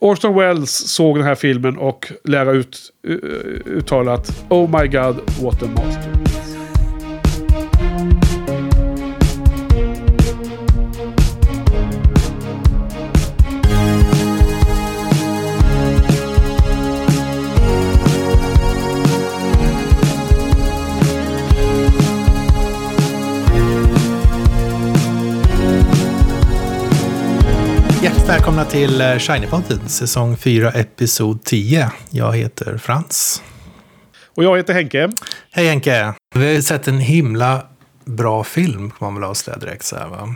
Orson Welles såg den här filmen och lär ut eh, uttalat Oh my God, what a master. Hjärtligt välkomna till eh, Shinypodden, säsong 4, episod 10. Jag heter Frans. Och jag heter Henke. Hej Henke! Vi har ju sett en himla bra film, kan man väl avslöja direkt så här va?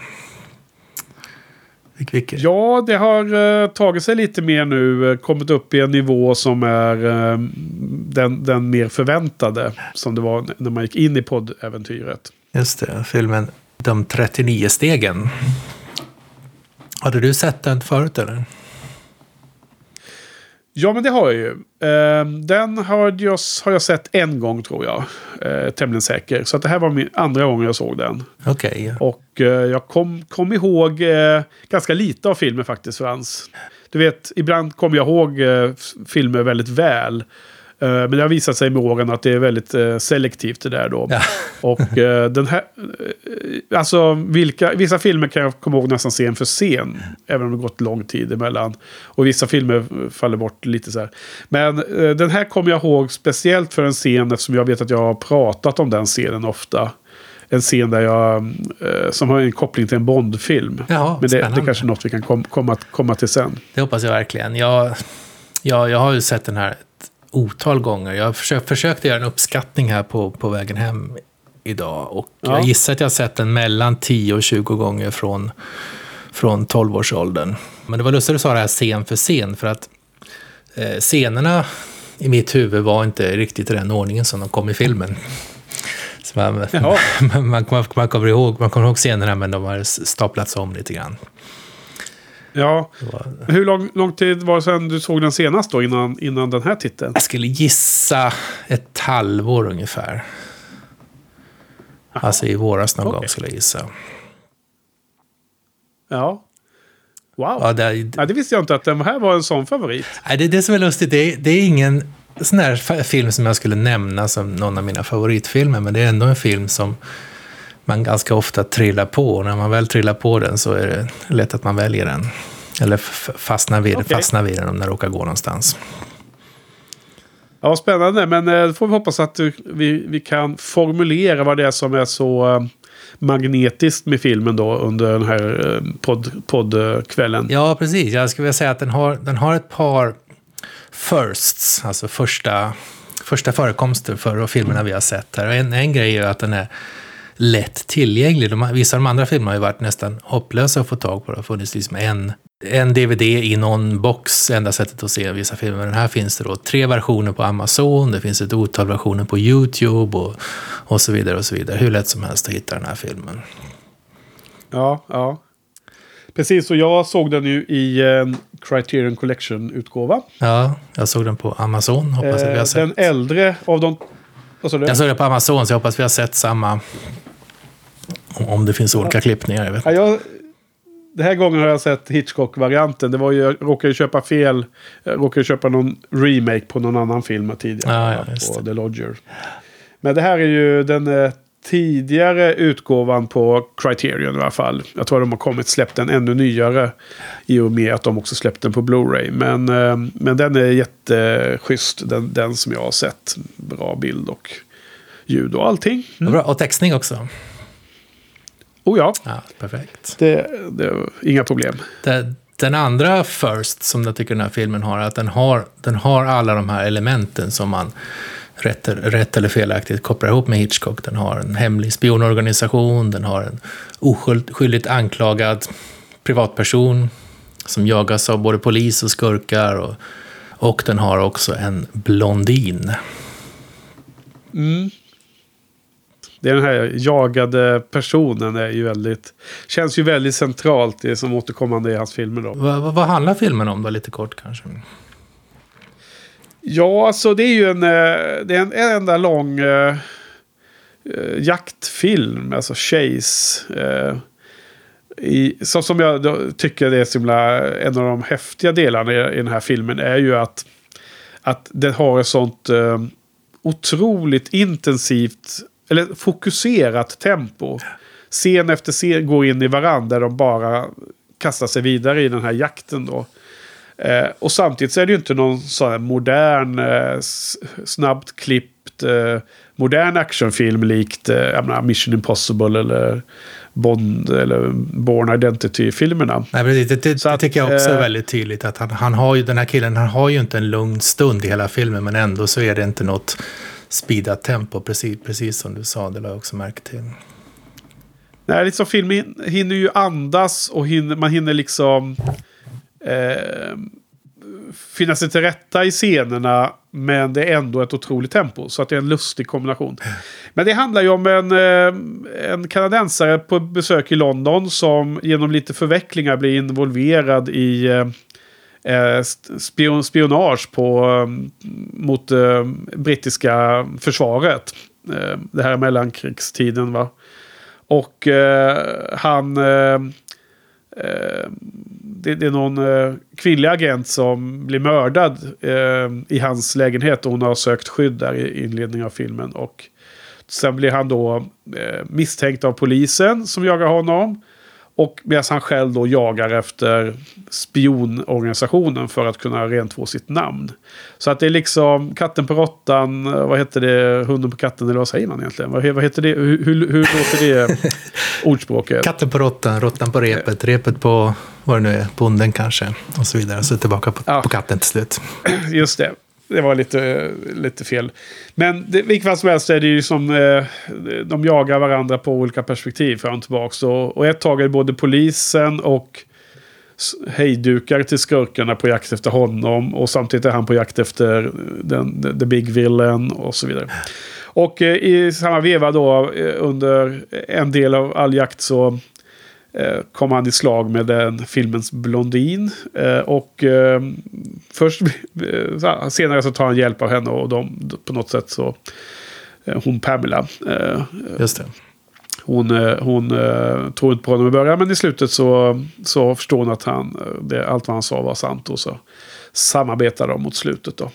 Vilk, vilk. Ja, det har uh, tagit sig lite mer nu. Uh, kommit upp i en nivå som är uh, den, den mer förväntade. Som det var när man gick in i poddäventyret. Just det, filmen De 39 stegen. Hade du sett den förut eller? Ja, men det har jag ju. Eh, den har jag, har jag sett en gång tror jag. Eh, tämligen säker. Så det här var min andra gången jag såg den. Okej. Okay. Och eh, jag kom, kom ihåg eh, ganska lite av filmen faktiskt, Frans. Du vet, ibland kommer jag ihåg filmer väldigt väl. Eh, men det har visat sig med åren att det är väldigt eh, selektivt det där då. Ja. Och eh, den här... Alltså vilka, vissa filmer kan jag komma ihåg nästan scen för scen. Även om det gått lång tid emellan. Och vissa filmer faller bort lite så här. Men den här kommer jag ihåg speciellt för en scen eftersom jag vet att jag har pratat om den scenen ofta. En scen där jag, som har en koppling till en Bondfilm. Ja, Men det, det kanske är något vi kan kom, komma, komma till sen. Det hoppas jag verkligen. Jag, jag, jag har ju sett den här otal gånger. Jag försökt, försökte göra en uppskattning här på, på vägen hem idag. Och ja. jag gissar att jag har sett den mellan 10 och 20 gånger från, från 12-årsåldern. Men det var lustigt att du sa det här scen för scen. För att eh, scenerna i mitt huvud var inte riktigt i den ordningen som de kom i filmen. Så man, man, man, man, kommer ihåg, man kommer ihåg scenerna men de har staplats om lite grann. Ja. Hur lång, lång tid var det sedan du såg den senast då, innan, innan den här titeln? Jag skulle gissa ett halvår ungefär. Aha. Alltså i våras någon okay. gång skulle jag gissa. Ja. Wow. Ja, det, ja, det visste jag inte att den här var en sån favorit. Nej, det är det som är lustigt. Det är, det är ingen sån här film som jag skulle nämna som någon av mina favoritfilmer. Men det är ändå en film som man ganska ofta trillar på. Och när man väl trillar på den så är det lätt att man väljer den. Eller fastnar vid, okay. fastnar vid den om den råkar gå någonstans. Ja, spännande. Men eh, får vi hoppas att vi, vi kan formulera vad det är som är så eh, magnetiskt med filmen då under den här eh, podd, poddkvällen. Ja, precis. Jag skulle vilja säga att den har, den har ett par firsts, alltså första, första förekomster för filmerna vi har sett här. En, en grej är att den är lätt tillgänglig. De, vissa av de andra filmerna har ju varit nästan hopplösa att få tag på. Det har funnits liksom en, en DVD i någon box, enda sättet att se vissa filmer. Men här finns det då tre versioner på Amazon, det finns ett otal versioner på YouTube och, och så vidare. och så vidare. Hur lätt som helst att hitta den här filmen. Ja, ja. Precis, och jag såg den ju i en Criterion Collection-utgåva. Ja, jag såg den på Amazon. Hoppas att vi har eh, sett. Den äldre av de jag såg det på Amazon, så jag hoppas vi har sett samma. Om det finns olika ja. klippningar. Jag vet. Ja, jag, den här gången har jag sett Hitchcock-varianten. Det var ju, jag råkade köpa fel. Jag råkade köpa någon remake på någon annan film tidigare. Ja, ja, på The Lodger. Men det här är ju den eh, tidigare utgåvan på Criterion i alla fall. Jag tror att de har kommit släppt den ännu nyare. I och med att de också släppt den på Blu-ray. Men, eh, men den är jätteschysst. Den, den som jag har sett. Bra bild och ljud och allting. Mm. Bra. Och textning också. Oh ja. ja perfekt. Det, det är inga problem. Det, den andra First som jag tycker den här filmen har, är att den har, den har alla de här elementen som man rätt, rätt eller felaktigt kopplar ihop med Hitchcock. Den har en hemlig spionorganisation, den har en oskyldigt anklagad privatperson som jagas av både polis och skurkar. Och, och den har också en blondin. Mm. Det är den här jagade personen är ju väldigt, känns ju väldigt centralt det som återkommande i hans filmer. Då. Vad, vad, vad handlar filmen om då, lite kort kanske? Ja, alltså det är ju en, eh, det är en, en enda lång uh, jaktfilm, alltså Chase. Uh, i, så som jag då, tycker det är så himla, en av de häftiga delarna i, i den här filmen är ju att, att den har ett sånt eh, otroligt intensivt, eller fokuserat tempo. Scen efter scen går in i varandra där de bara kastar sig vidare i den här jakten då. Eh, och samtidigt så är det ju inte någon sån här modern, eh, snabbt klippt, eh, modern actionfilm likt eh, menar, Mission Impossible eller Bond eller Born Identity-filmerna. Nej, precis. Det, det, det tycker jag också är eh, väldigt tydligt. Att han, han har ju, den här killen han har ju inte en lugn stund i hela filmen, men ändå så är det inte något speedat tempo, precis, precis som du sa. Det lade jag också märke till. Nej, liksom filmen hinner ju andas och hinner, man hinner liksom eh, finna sig till rätta i scenerna. Men det är ändå ett otroligt tempo. Så att det är en lustig kombination. Men det handlar ju om en, eh, en kanadensare på besök i London. Som genom lite förvecklingar blir involverad i eh Eh, spion, spionage på, eh, mot eh, brittiska försvaret. Det här är mellankrigstiden va. Och eh, han Eh, det, det, är någon eh, kvinnlig agent som blir mördad eh, i hans lägenhet och hon har sökt skydd där i inledningen av filmen. Och sen blir han då eh, misstänkt av polisen som jagar honom. Och medan han själv då jagar efter spionorganisationen för att kunna rent få sitt namn. Så att det är liksom katten på råttan, vad heter det, hunden på katten, eller vad säger man egentligen? Vad, vad heter det, hur, hur, hur låter det ordspråket? Katten på råttan, råttan på repet, repet på, vad det nu är, bonden kanske, och så vidare. Så tillbaka på, ja. på katten till slut. Just det det var lite, lite fel. Men det, vilket fall som helst är det ju som eh, de jagar varandra på olika perspektiv fram och tillbaka. Och, och ett tag är både polisen och hejdukar till skurkarna på jakt efter honom. Och samtidigt är han på jakt efter den, the big villain och så vidare. Och eh, i samma veva då eh, under en del av all jakt så kom han i slag med den filmens blondin. Eh, och eh, först, senare så tar han hjälp av henne och de, på något sätt så, hon Pamela. Just det. Hon, hon tror inte på honom i början men i slutet så, så förstår hon att han, det, allt vad han sa var sant. Och så samarbetar de mot slutet då.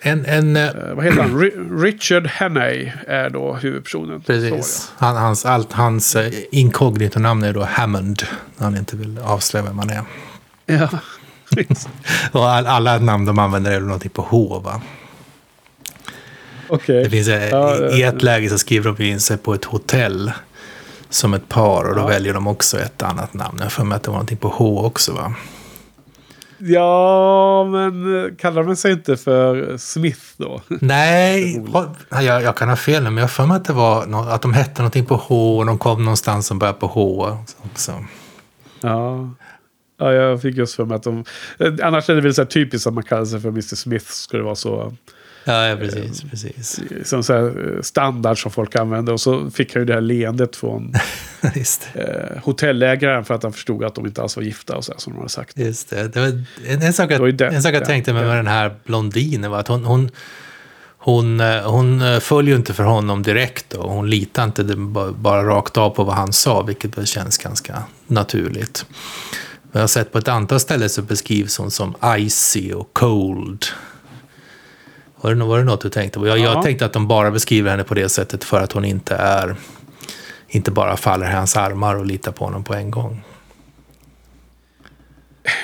En, en, uh, vad heter han? Richard Hannay är då huvudpersonen. Precis. Han, hans allt, hans uh, inkognito-namn är då Hammond. När han inte vill avslöja vem han är. Ja. och all, alla namn de använder är någonting på H, va? Okay. Det finns, ja, I ett läge så skriver de in sig på ett hotell som ett par och då ja. väljer de också ett annat namn. Jag får mig att det var någonting på H också va? Ja, men eh, kallar de sig inte för Smith då? Nej, jag, jag kan ha fel men jag för mig att det var no att de hette någonting på H och de kom någonstans som började på H. Också. Ja. ja, jag fick just för mig att de... Eh, annars är det väl så här typiskt att man kallar sig för Mr Smith. Skulle det vara så Ja, ja precis. Eh, precis. Som så eh, standard som folk använder. Och så fick han ju det här leendet från eh, hotellägaren för att han förstod att de inte alls var gifta och så här, som de hade sagt. Just det. det var en, en, sak jag, en sak jag tänkte med, med den här blondinen var att hon, hon hon, eh, hon följer inte för honom direkt och hon litar inte bara rakt av på vad han sa, vilket känns ganska naturligt. Jag har sett på ett antal ställen så beskrivs hon som icy och cold. Var det, var det något du tänkte på? Jag, jag tänkte att de bara beskriver henne på det sättet för att hon inte är inte bara faller i hans armar och litar på honom på en gång.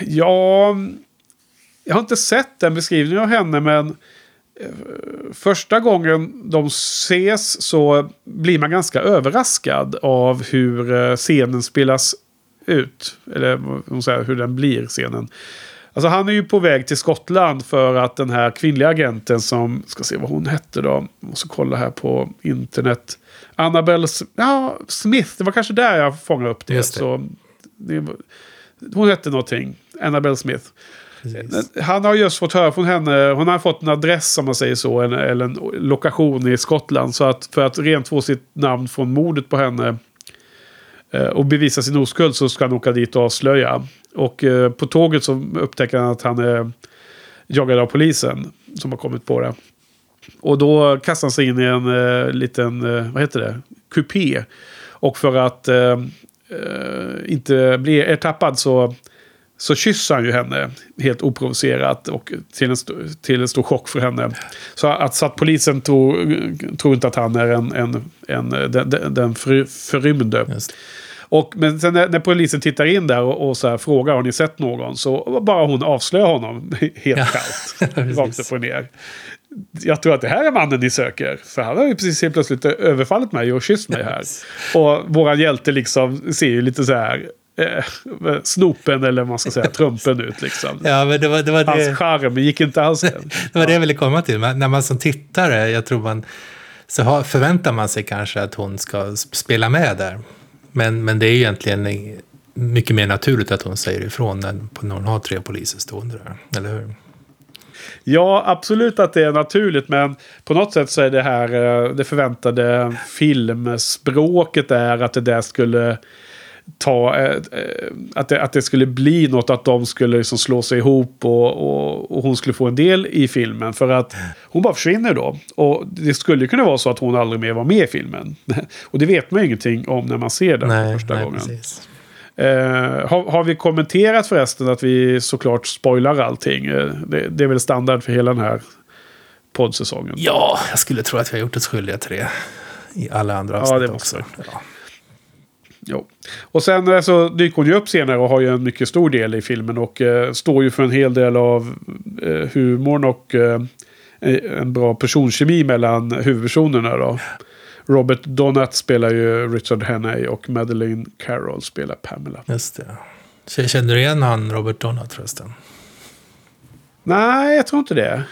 Ja, jag har inte sett den beskrivningen av henne, men eh, första gången de ses så blir man ganska överraskad av hur eh, scenen spelas ut. Eller hur den blir, scenen. Alltså han är ju på väg till Skottland för att den här kvinnliga agenten som, ska se vad hon hette då, måste kolla här på internet. Annabelle ja, Smith, det var kanske där jag fångade upp det. Det. Så, det, hon hette någonting, Annabelle Smith. Precis. Han har just fått höra från henne, hon har fått en adress om man säger så, en, eller en lokation i Skottland. Så att för att rent få sitt namn från mordet på henne eh, och bevisa sin oskuld så ska han åka dit och avslöja. Och eh, på tåget så upptäcker han att han är jagad av polisen som har kommit på det. Och då kastar han sig in i en eh, liten, eh, vad heter det, kupé. Och för att eh, eh, inte bli ertappad så, så kysser han ju henne helt oprovocerat och till en, st- till en stor chock för henne. Så att, så att polisen tror, tror inte att han är en, en, en, den, den, den för, förrymde. Just. Och, men sen när, när polisen tittar in där och, och så här frågar har ni sett någon så bara hon avslöjar honom helt Ja, kallt. rakt upp och ner. Jag tror att det här är mannen ni söker. För han har ju precis helt plötsligt överfallit mig och kysst mig här. Och våran hjälte liksom ser ju lite så här eh, snopen eller vad man ska säga, trumpen ut liksom. Ja, men det var det, var Hans det, charm gick inte alls. det, var det jag ville komma till. Men när man som tittare, jag tror man, så har, förväntar man sig kanske att hon ska spela med där. Men, men det är egentligen mycket mer naturligt att hon säger ifrån när, när hon har tre poliser stående där. Eller hur? Ja, absolut att det är naturligt. Men på något sätt så är det här eh, det förväntade filmspråket är att det där skulle ta... eh, Att det, att det skulle bli något, att de skulle liksom slå sig ihop och, och, och hon skulle få en del i filmen. För att hon bara försvinner då. Och det skulle kunna vara så att hon aldrig mer var med i filmen. Och det vet man ju ingenting om när man ser den Nej, första nej gången. precis. Eh, har, har vi kommenterat förresten att vi såklart spoilar allting? Eh, det, det är väl standard för hela den här poddsäsongen. Ja, jag skulle tro att vi har gjort oss skyldiga till det. I alla andra Ja, avsnitt måste också. Ja. Jo. Och sen eh, så dyker hon ju upp senare och har ju en mycket stor del i filmen och eh, står ju för en hel del av eh, humorn och eh, en bra personkemi mellan huvudpersonerna då. Robert Donat spelar ju Richard Henney och Madeleine Carroll spelar Pamela. Just det. Känner du igen han Robert Donat förresten? Nej, jag tror inte det.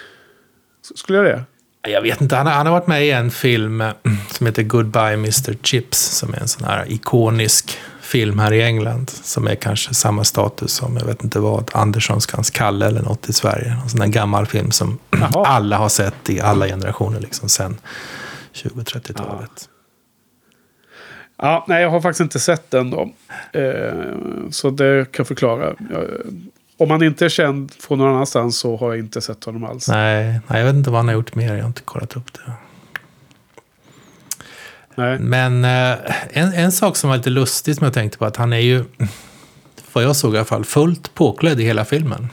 Skulle jag det? Jag vet inte, han har, han har varit med i en film eh, som heter Goodbye Mr. Chips. Som är en sån här ikonisk film här i England. Som är kanske samma status som, jag vet inte vad, Anderssonskans Kalle eller något i Sverige. En sån där gammal film som Jaha. alla har sett i alla generationer liksom sen 20-30-talet. Ja, nej, jag har faktiskt inte sett den då. Eh, så det kan förklara. Jag, om han inte är känd från någon annanstans så har jag inte sett honom alls. Nej, nej, jag vet inte vad han har gjort mer. Jag har inte kollat upp det. Nej. Men eh, en, en sak som var lite lustig som jag tänkte på att han är ju, vad jag såg i alla fall, fullt påklädd i hela filmen.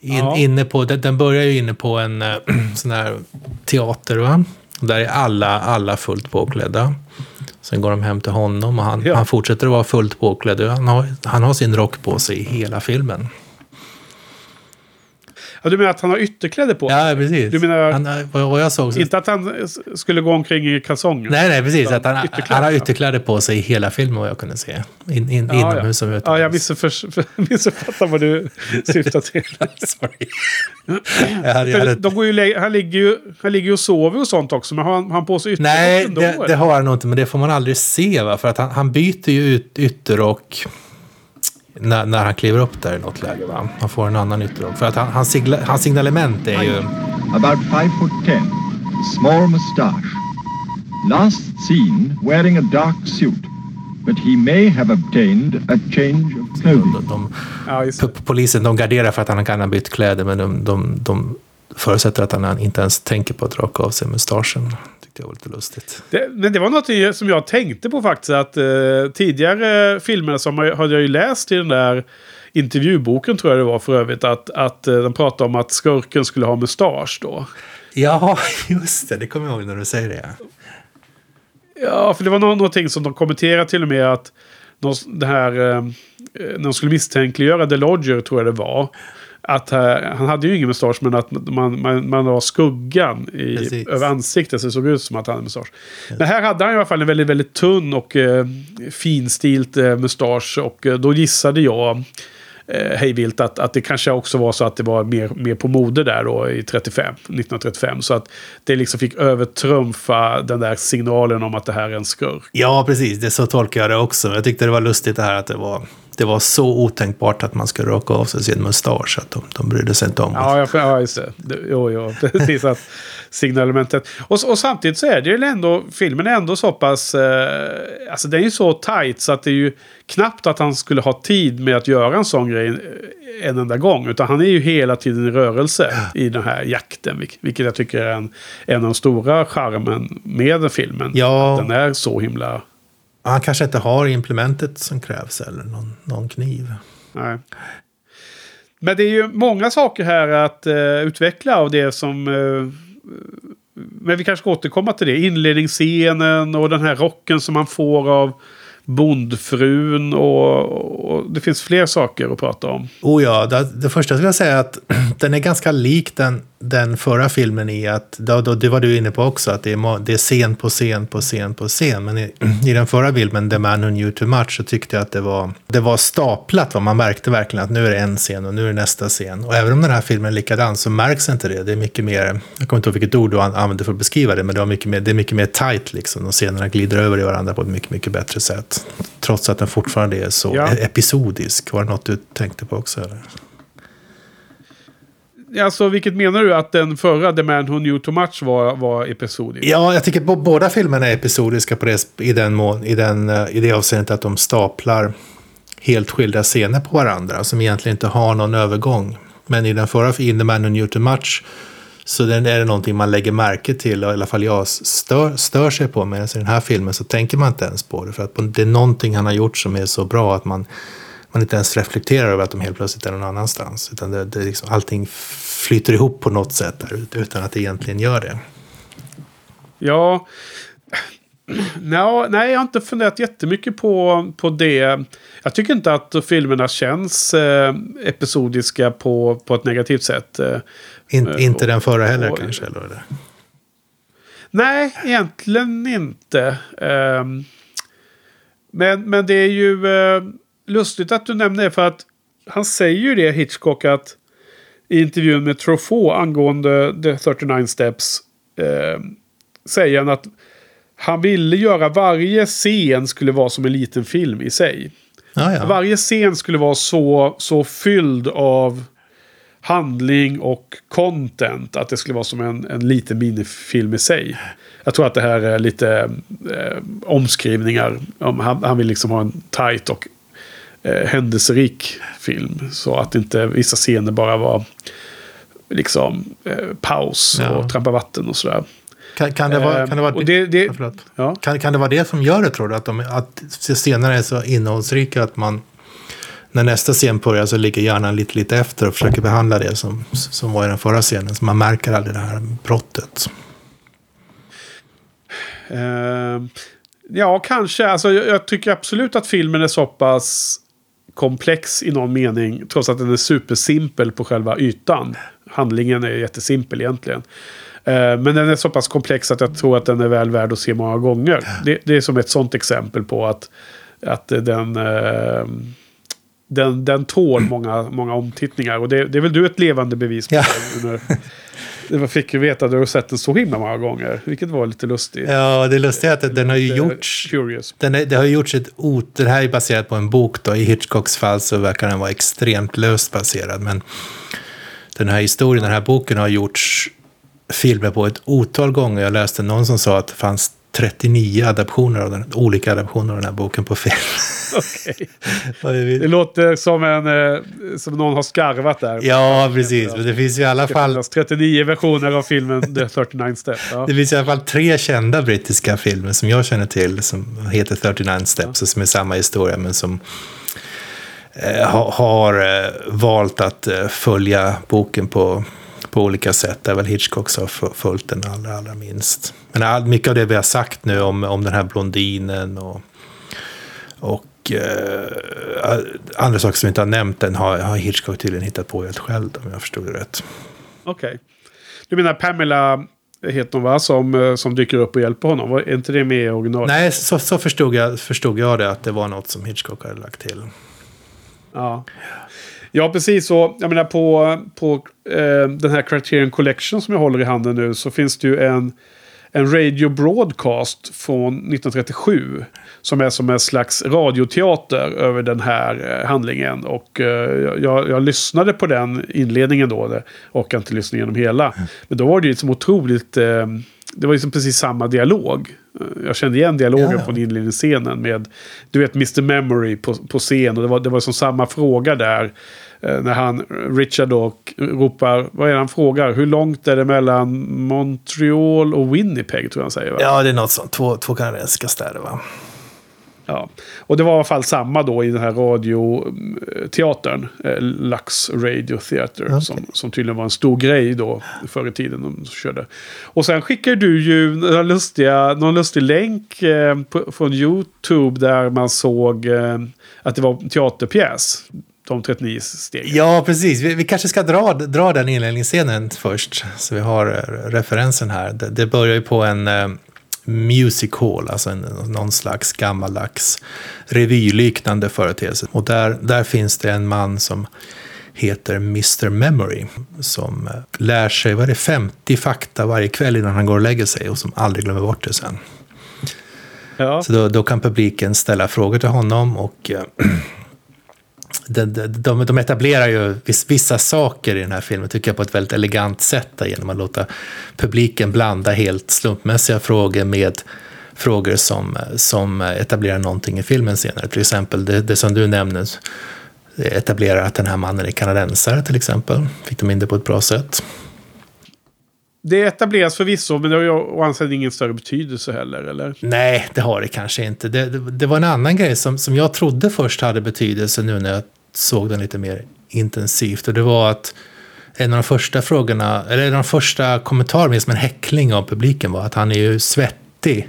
In, Ja. inne på, den, börjar ju inne på en eh, sån här teater, va? Där är alla, alla fullt påklädda. Sen går de hem till honom och han, Ja. han fortsätter att vara fullt påklädd. Han har, han har sin rock på sig i hela filmen. Ja, du menar att han har ytterkläder på Ja, precis. Du menar- han, vad, jag såg så, Inte att han skulle gå omkring i kalsonger? Nej, nej, precis. Att han, han har ja. ytterkläder på sig i hela filmen vad jag kunde se. In, in, Ja, inomhus ja. och Ja, utomhus. jag missuppför- missuppfattar vad du syftar till. Sorry. jag hade, jag hade, de går ju, han, ligger ju, han ligger ju och sover och sånt också, men har han, på sig ytterkläder nej, det, det har han nog inte, men det får man aldrig se. Va? För att han, han byter ju ut ytterrock när, när han kliver upp där i något läge. Va? Han får en annan ytterrock. För att han, hans, sigla, hans signalement är ju... about five foot ten, small moustache. Last seen wearing a dark suit, but he may have obtained a change of clothing. De, de, Ja, p- polisen de garderar för att han kan ha bytt kläder, men de, de, de förutsätter att han inte ens tänker på att raka av sig mustaschen. Tyckte jag var lite lustigt. Det, men det var något som jag tänkte på faktiskt. Att eh, tidigare filmer som jag- hade jag ju läst i den där intervjuboken tror jag det var för övrigt. Att, att eh, de pratade om att skurken skulle ha mustasch då. Ja, just det. Det kommer jag ihåg när du säger det. Ja, för det var nå- någonting som de kommenterade till och med att det här, eh, när de skulle misstänkliggöra The Lodger tror jag det var. Att eh, han hade ju ingen mustasch men att man, man, man la skuggan i, Precis. över ansiktet så det såg ut som att han hade mustasch. Men här hade han i alla fall en väldigt, väldigt tunn och eh, finstilt eh, mustasch. Och eh, då gissade jag eh, hejvilt att, att det kanske också var så att det var mer, mer på mode där då i 35, 1935. Så att det liksom fick övertrumfa den där signalen om att det här är en skurk. Ja, precis. Det så tolkar jag det också. Jag tyckte det var lustigt det här att det var, det var så otänkbart att man skulle raka av sig sin mustasch. Att de, de brydde sig inte om det. Ja, jag, ja just det. Jo, jo, precis. Att signalementet. Och, och samtidigt så är det ju ändå, filmen är ändå så pass, eh, alltså den är ju så tight så att det är ju knappt att han skulle ha tid med att göra en sån grej eh, en enda gång. Utan han är ju hela tiden i rörelse i den här jakten. vilk- Vilket jag tycker är en, en av de stora charmen med filmen. Ja. Den är så himla... han kanske inte har implementet som krävs eller någon, någon kniv. Nej. Men det är ju många saker här att uh, utveckla av det som... Uh, men vi kanske ska återkomma till det. Inledningsscenen och den här rocken som man får av bondfrun och, och, det finns fler saker att prata om. Oh ja, det, det första skulle jag säga är att den är ganska lik den, den förra filmen i att, då, då, det var du inne på också, att det är, det är scen på scen på scen på scen. Men i, i den förra filmen, The Man Who Knew Too Much, så tyckte jag att det var, det var staplat. Va? Man märkte verkligen att nu är det en scen och nu är det nästa scen. Och även om den här filmen är likadan så märks inte det. Det är mycket mer, jag kommer inte ihåg vilket ord du använde för att beskriva det, men det, var mycket mer, det är mycket mer tight liksom. Och scenerna glider över i varandra på ett mycket, mycket bättre sätt. Trots att den fortfarande är så ja. episodisk. Var det något du tänkte på också? Eller? Alltså, vilket menar du att den förra The Man Who Knew Too Much var, var episodisk? Ja, jag tycker att båda filmerna är episodiska på det, i, den mån, i, den, eh, i det avseendet att de staplar helt skilda scener på varandra som egentligen inte har någon övergång. Men i den förra, In The Man Who Knew Too Much, så den är det någonting man lägger märke till, och i alla fall jag stör, stör sig på. Medan i den här filmen så tänker man inte ens på det. För att det är någonting han har gjort som är så bra att man, man inte ens reflekterar över att de helt plötsligt är någon annanstans. Utan det, det liksom, allting flyter ihop på något sätt där utan att det egentligen gör det. Ja, No, nej, jag har inte funderat jättemycket på, på det. Jag tycker inte att filmerna känns eh, episodiska på, på ett negativt sätt. Eh, In, och, inte den förra heller och, kanske? Eller? eller? Nej, egentligen inte. Eh, men, men det är ju eh, lustigt att du nämner det. För att han säger ju det, Hitchcock, att i intervjun med Truffaut angående The 39 Steps. Eh, säger han att han ville göra varje scen skulle vara som en liten film i sig. Ah, ja. Varje scen skulle vara så, så fylld av handling och content att det skulle vara som en, en liten minifilm i sig. Jag tror att det här är lite eh, omskrivningar. Om han, han vill liksom ha en tight och eh, händelserik film. Så att inte vissa scener bara var liksom eh, paus ja. och trampa vatten och sådär. Kan, kan, det vara, kan, det vara det, det, ja. kan, kan det vara det som gör det tror du? Att, de, att scenerna är så innehållsrika att man när nästa scen börjar så ligger hjärnan lite, lite efter och försöker behandla det som, som var i den förra scenen. Så man märker aldrig det här brottet. Uh, ja, kanske. Alltså, jag, jag, tycker absolut att filmen är så pass komplex i någon mening. Trots att den är supersimpel på själva ytan. Handlingen är jättesimpel egentligen. Eh, men den är så pass komplex att jag tror att den är väl värd att se många gånger. Det, det är som ett sånt exempel på att, att den, eh, den, den tål många, många omtittningar. Och det, det är väl du ett levande bevis på. Ja. Det fick ju veta att du har sett den så himla många gånger. Vilket var lite lustigt. Ja, det lustiga är att den har ju gjorts... Curious. Den, är, det har gjorts ett ot... Den här är baserad på en bok då. I Hitchcocks fall så verkar den vara extremt löst baserad. Men den här historien, den här boken har gjorts filmer på ett otal gånger. Jag läste någon som sa att det fanns 39 adaptioner av den, olika adaptioner av den här boken på film. Okay. det låter som, en, eh, som någon har skarvat där. Ja, precis. Men det finns i alla fall... 39 versioner av filmen The 39 Steps. Ja. Det finns i alla fall tre kända brittiska filmer som jag känner till som heter 39 Steps och som är samma historia men som eh, har, har eh, valt att eh, följa boken på på olika sätt. Där väl Hitchcock har följt den allra, allra minst. Men all, mycket av det vi har sagt nu om, om den här blondinen och, och eh, andra saker som vi inte har nämnt den har, har Hitchcock tydligen hittat på helt själv om jag förstod det rätt. Okej. Okay. Du menar Pamela heter hon va? Som, eh, som dyker upp och hjälper honom. Är inte det med i originalet? Nej, så, så förstod, jag, förstod jag det. Att det var något som Hitchcock hade lagt till. Ja. Ja, precis så. Jag menar på, på eh, den här Criterion Collection som jag håller i handen nu så finns det ju en, en radio broadcast från 1937. Som är som en slags radioteater över den här eh, handlingen. Och eh, jag, jag, lyssnade på den inledningen då. Och inte lyssna igenom hela. Men då var det ju liksom otroligt... Eh, det var liksom precis samma dialog. Jag kände igen dialogen ja, ja. från inledningsscenen med, du vet, Mr. Memory på, på scen. Och det var, det var som samma fråga där. Eh, när han, Richard då, ropar, vad är det han frågar? Hur långt är det mellan Montreal och Winnipeg tror jag han säger va? Ja, det är något sånt. Två, två kanadensiska städer va? Ja. Och det var i alla fall samma då i den här radioteatern. Eh, Lux Radio Theater. Okay. Som, som tydligen var en stor grej då förr i tiden. De körde. Och sen skickade du ju några lustiga, någon lustig länk eh, på, från YouTube. Där man såg eh, att det var en teaterpjäs. De 39 stegen. Ja, precis. Vi, vi, kanske ska dra, dra den inledningsscenen först. Så vi har eh, referensen här. Det, det börjar ju på en eh, music hall, alltså en, någon slags gammaldags revyliknande företeelse. Och där, där finns det en man som heter Mr Memory som eh, lär sig, vad är det, 50 fakta varje kväll innan han går och lägger sig och som aldrig glömmer bort det sen. Ja. Så då, då, kan publiken ställa frågor till honom och eh, de, de, de etablerar ju vissa saker i den här filmen tycker jag på ett väldigt elegant sätt genom att låta publiken blanda helt slumpmässiga frågor med frågor som, som etablerar någonting i filmen senare. Till exempel det, det som du nämner etablerar att den här mannen är kanadensare till exempel. Fick de in det på ett bra sätt. Det etableras förvisso, men det har ju å andra sidan ingen större betydelse heller, eller? Nej, det har det kanske inte. Det, det, det, var en annan grej som, som jag trodde först hade betydelse nu när jag såg den lite mer intensivt. Och det var att en av de första frågorna, eller en av de första kommentarerna som en häckling av publiken var att han är ju svettig.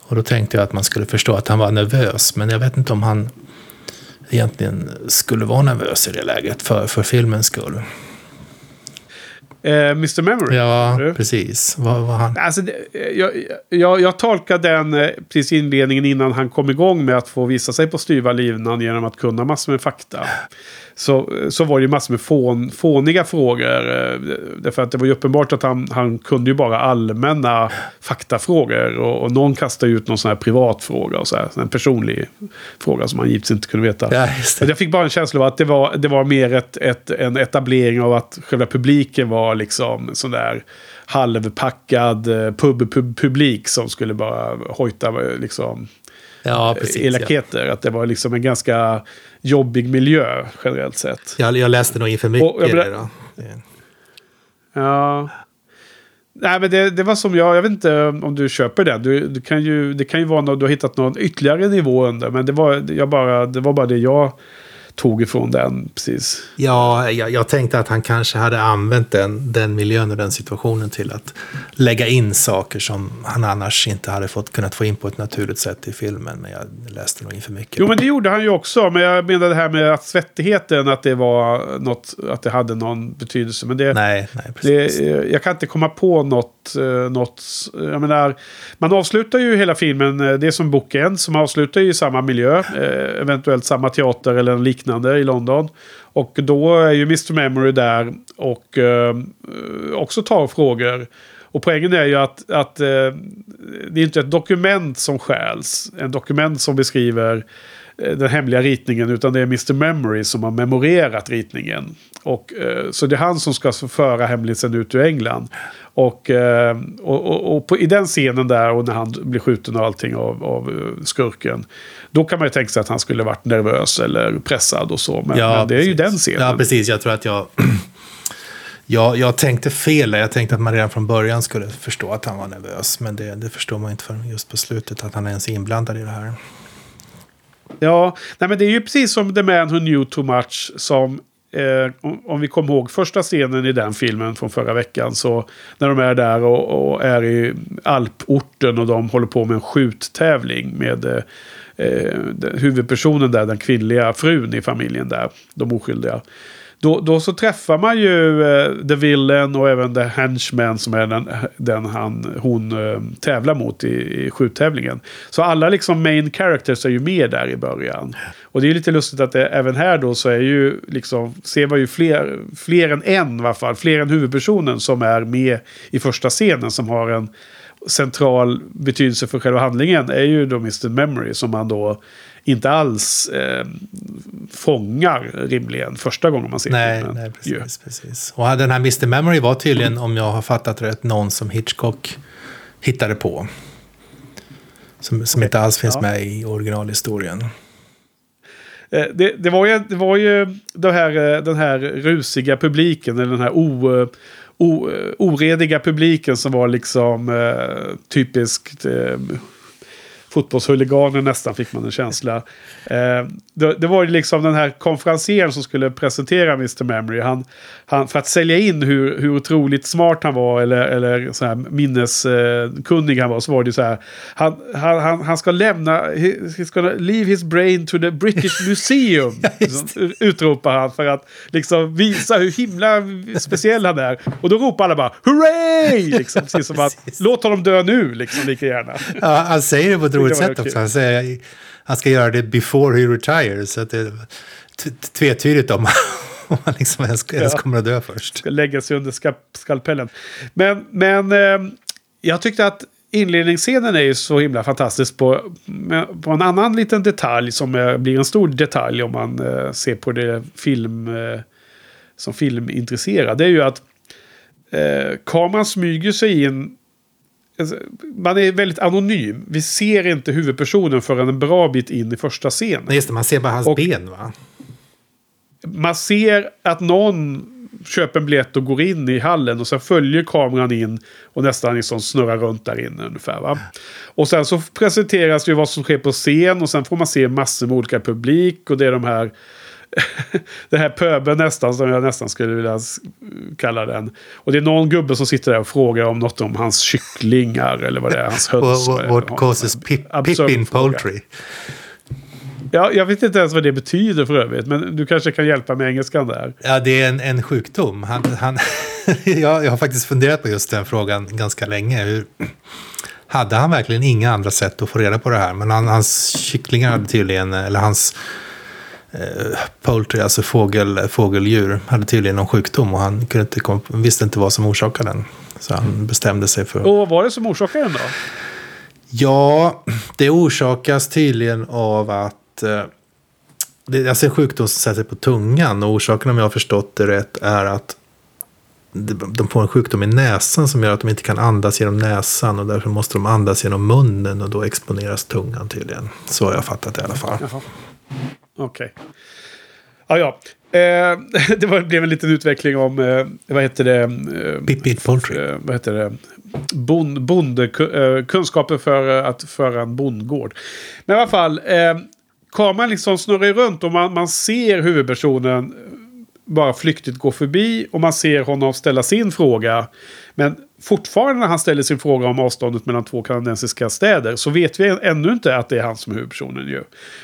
Och då tänkte jag att man skulle förstå att han var nervös, men jag vet inte om han egentligen skulle vara nervös i det läget för, för filmens skull. Eh, Mr Memory? Ja, precis. Vad var han? Alltså, det, jag, jag, jag tolkade den eh, precis inledningen innan han kom igång med att få visa sig på styva linan genom att kunna massor med fakta så, så var det ju massor med fån, fåniga frågor. Eh, därför att det var ju uppenbart att han, han kunde ju bara allmänna faktafrågor. Och, och någon kastade ut någon sån här privatfråga. Och så här, en personlig fråga som han givetvis inte kunde veta. Ja, jag fick bara en känsla av att det var, det var mer ett, ett, en etablering av att själva publiken var liksom sån där halvpackad eh, pub-publik som skulle bara hojta eh, liksom ja, precis, elakheter. Ja. Att det var liksom en ganska jobbig miljö generellt sett. Jag, jag läste nog inför mycket. Och, jag, då. Ja. Nej, men det, det var som jag, jag vet inte om du köper det. Du, du kan ju, det kan ju vara något, du har hittat någon ytterligare nivå under. Men det var, jag bara, det var bara det jag tog ifrån den. Precis. Ja, jag, jag, tänkte att han kanske hade använt den, den miljön och den situationen till att lägga in saker som han annars inte hade fått, kunnat få in på ett naturligt sätt i filmen. Men jag läste nog in för mycket. Jo, men det gjorde han ju också. Men jag menar det här med att svettigheten, att det var något, att det hade någon betydelse. Men det, nej, nej, precis. Det, jag kan inte komma på något, något. Eh, eh, jag menar, man avslutar ju hela filmen, eh, det är som boken, som avslutar i samma miljö. Eventuellt samma teater eller en liknande i London. Och då är ju Mr Memory där och också tar frågor. Och poängen är ju att, att det är inte ett dokument som stjäls. En dokument som beskriver den hemliga ritningen. Utan det är Mr Memory som har memorerat ritningen. Och, eh, så det är han som ska föra hemlisen ut ur England. Och, eh, och, och, och på, i den scenen där och när han blir skjuten och allting av, av eh, skurken. Då kan man ju tänka sig att han skulle varit nervös eller pressad och så. Men, ja, men det är precis. ju den scenen. Ja, precis. Jag tror att jag... jag, jag tänkte fel. Jag tänkte att man redan från början skulle förstå att han var nervös. Men det, det förstår man inte förrän just på slutet. Att han är ens inblandad i det här. Ja, nej men det är ju precis som The Man Who Knew Too Much. Som Eh, om, om, vi kommer ihåg första scenen i den filmen från förra veckan. Så när de är där och, och är i alporten och de håller på med en skjuttävling med eh, eh huvudpersonen där, den kvinnliga frun i familjen där. De oskyldiga. Då, då så träffar man ju uh, The Villain och även The Henchman som är den, den han, hon uh, tävlar mot i, i skjuttävlingen. Så alla liksom main characters är ju med där i början. Och det är lite lustigt att det, även här då så är ju liksom, ser man ju fler, fler än en i alla fall, fler än huvudpersonen som är med i första scenen som har en central betydelse för själva handlingen är ju då Mr. Memory som man då inte alls eh, fångar rimligen första gången man ser nej, filmen. Nej, precis, precis. Och den här Mr. Memory var tydligen, om jag har fattat rätt, någon som Hitchcock hittade på. Som, som inte alls finns ja. med i originalhistorien. Eh, det, det, var ju, det var ju det här, eh, den här rusiga publiken, eller den här o, o, orediga publiken som var liksom eh, typiskt eh, fotbollshuliganer nästan, fick man en känsla. Eh, det, det, var ju liksom den här konferencieren som skulle presentera Mr. Memory. Han, han, för att sälja in hur, hur otroligt smart han var, eller, eller så här minneskunnig han var, så var det så här. Han, han, han ska lämna, he ska leave his brain to the British Museum. utropar han för att liksom visa hur himla speciell han är. Och då ropar alla bara hurray! Liksom, precis som att låt honom dö nu, liksom lika gärna. Ja, han säger det på ett roligt sätt också. Han, säger, han ska göra det before he retires. Så att det är tvetydigt om om han liksom ens, ja. ens kommer att dö först. Ska lägga sig under skalpellen. Men, men eh, jag tyckte att inledningsscenen är ju så himla fantastisk på, på en annan liten detalj som är, blir en stor detalj om man eh, ser på det film, eh, som filmintresserad. Det är ju att eh, kameran smyger sig in man är väldigt anonym. Vi ser inte huvudpersonen förrän en bra bit in i första scenen. Nej, just det, man ser bara hans och ben va? Man ser att någon köper en biljett och går in i hallen och sen följer kameran in och nästan liksom snurrar runt där inne ungefär. Va? Och sen så presenteras ju vad som sker på scen och sen får man se massor med olika publik och det är de här den här pöbeln nästan som jag nästan skulle vilja kalla den. Och det är någon gubbe som sitter där och frågar om något om hans kycklingar eller vad det är, hans höns. what, what causes pip, pippin poultry? Ja, jag vet inte ens vad det betyder för övrigt, men du kanske kan hjälpa med engelskan där. Ja, det är en, en sjukdom. Han, han jag, jag har faktiskt funderat på just den frågan ganska länge. Hur, hade han verkligen inga andra sätt att få reda på det här? Men han, hans kycklingar hade tydligen, eller hans eh, poultry, alltså fågel, fågeldjur, hade tydligen någon sjukdom och han kunde inte kom, visste inte vad som orsakade den. Så han bestämde sig för... Och vad var det som orsakade den då? Ja, det orsakas tydligen av att Eh, det är alltså en sjukdom som sätter sig på tungan. Och orsaken om jag har förstått det rätt är att de får en sjukdom i näsan som gör att de inte kan andas genom näsan. Och därför måste de andas genom munnen och då exponeras tungan tydligen. Så har jag fattat det i alla fall. Okej. Okay. Ja, ja. Eh, det var, blev en liten utveckling om, eh, vad heter det? Eh, Pippi Poultry. Eh, vad heter det? Bond, bonde, eh, kunskaper för att föra en bondgård. Men i alla fall, eh, kameran liksom snurrar runt och man, man ser huvudpersonen bara flyktigt gå förbi och man ser honom ställa sin fråga. Men fortfarande när han ställer sin fråga om avståndet mellan två kanadensiska städer så vet vi ännu inte att det är han som är huvudpersonen ju.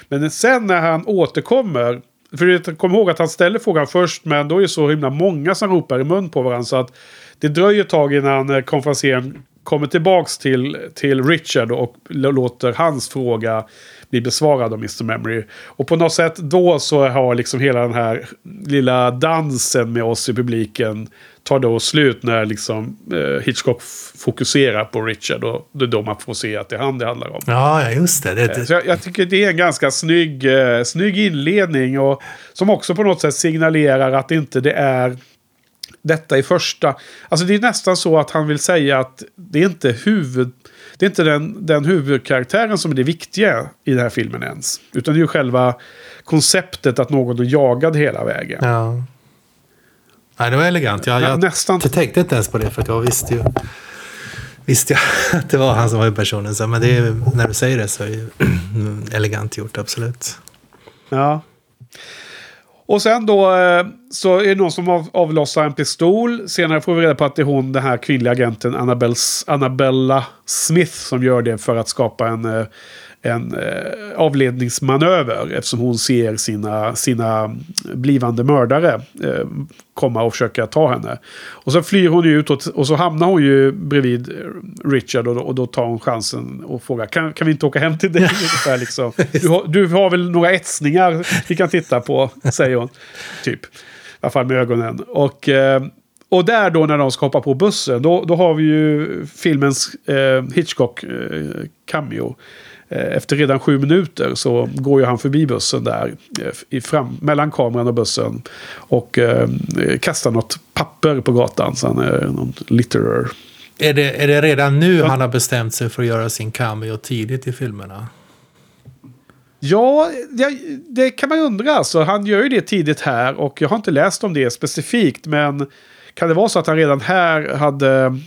Men sen när han återkommer, för kom ihåg att han ställer frågan först men då är det så himla många som ropar i mun på varandra så att det dröjer ett tag innan eh, konferensen kommer tillbaks till, till Richard och låter hans fråga bli besvarad av Mr. Memory. Och på något sätt då så har liksom hela den här lilla dansen med oss i publiken tar då slut när liksom eh, Hitchcock fokuserar på Richard. Och det är då man får se att det är han det handlar om. Ja, just det. det. Eh, så jag, jag, tycker det är en ganska snygg, eh, snygg inledning. Och som också på något sätt signalerar att inte det är detta i första... Alltså det är nästan så att han vill säga att det är inte huvud det är inte den, den huvudkaraktären som är det viktiga i den här filmen ens. Utan det är ju själva konceptet att någon är jagad hela vägen. Ja. Nej, det var elegant. Jag, jag, nästan... tänkte inte ens på det för att jag visste ju visste jag att det var han som var huvudpersonen. Så, men det är, när du säger det så är det elegant gjort, absolut. Ja. Och sen då eh, så är det någon som avlossar en pistol. Senare får vi reda på att det är hon, den här kvinnliga agenten Annabella Smith som gör det för att skapa en eh, en eh, avledningsmanöver eftersom hon ser sina, sina blivande mördare eh, komma och försöka ta henne. Och så flyr hon ut och, och så hamnar hon ju bredvid Richard och då, och då tar hon chansen och frågar kan, kan vi inte åka hem till dig? Ungefär, liksom. du, har, du har väl några etsningar vi kan titta på, säger hon. Typ. I alla fall med ögonen. Och... Eh, och där då när de ska hoppa på bussen, då, då har vi ju filmens eh, Hitchcock-cameo. Eh, efter redan sju minuter så går ju han förbi bussen där. Eh, I fram, mellan kameran och bussen. Och eh, kastar något papper på gatan. Så han är någon litterer. Är det, är det redan nu han har bestämt sig för att göra sin cameo tidigt i filmerna? Ja, det, det kan man undra. Alltså, han gör ju det tidigt här och jag har inte läst om det specifikt. Men kan det vara så att han redan här hade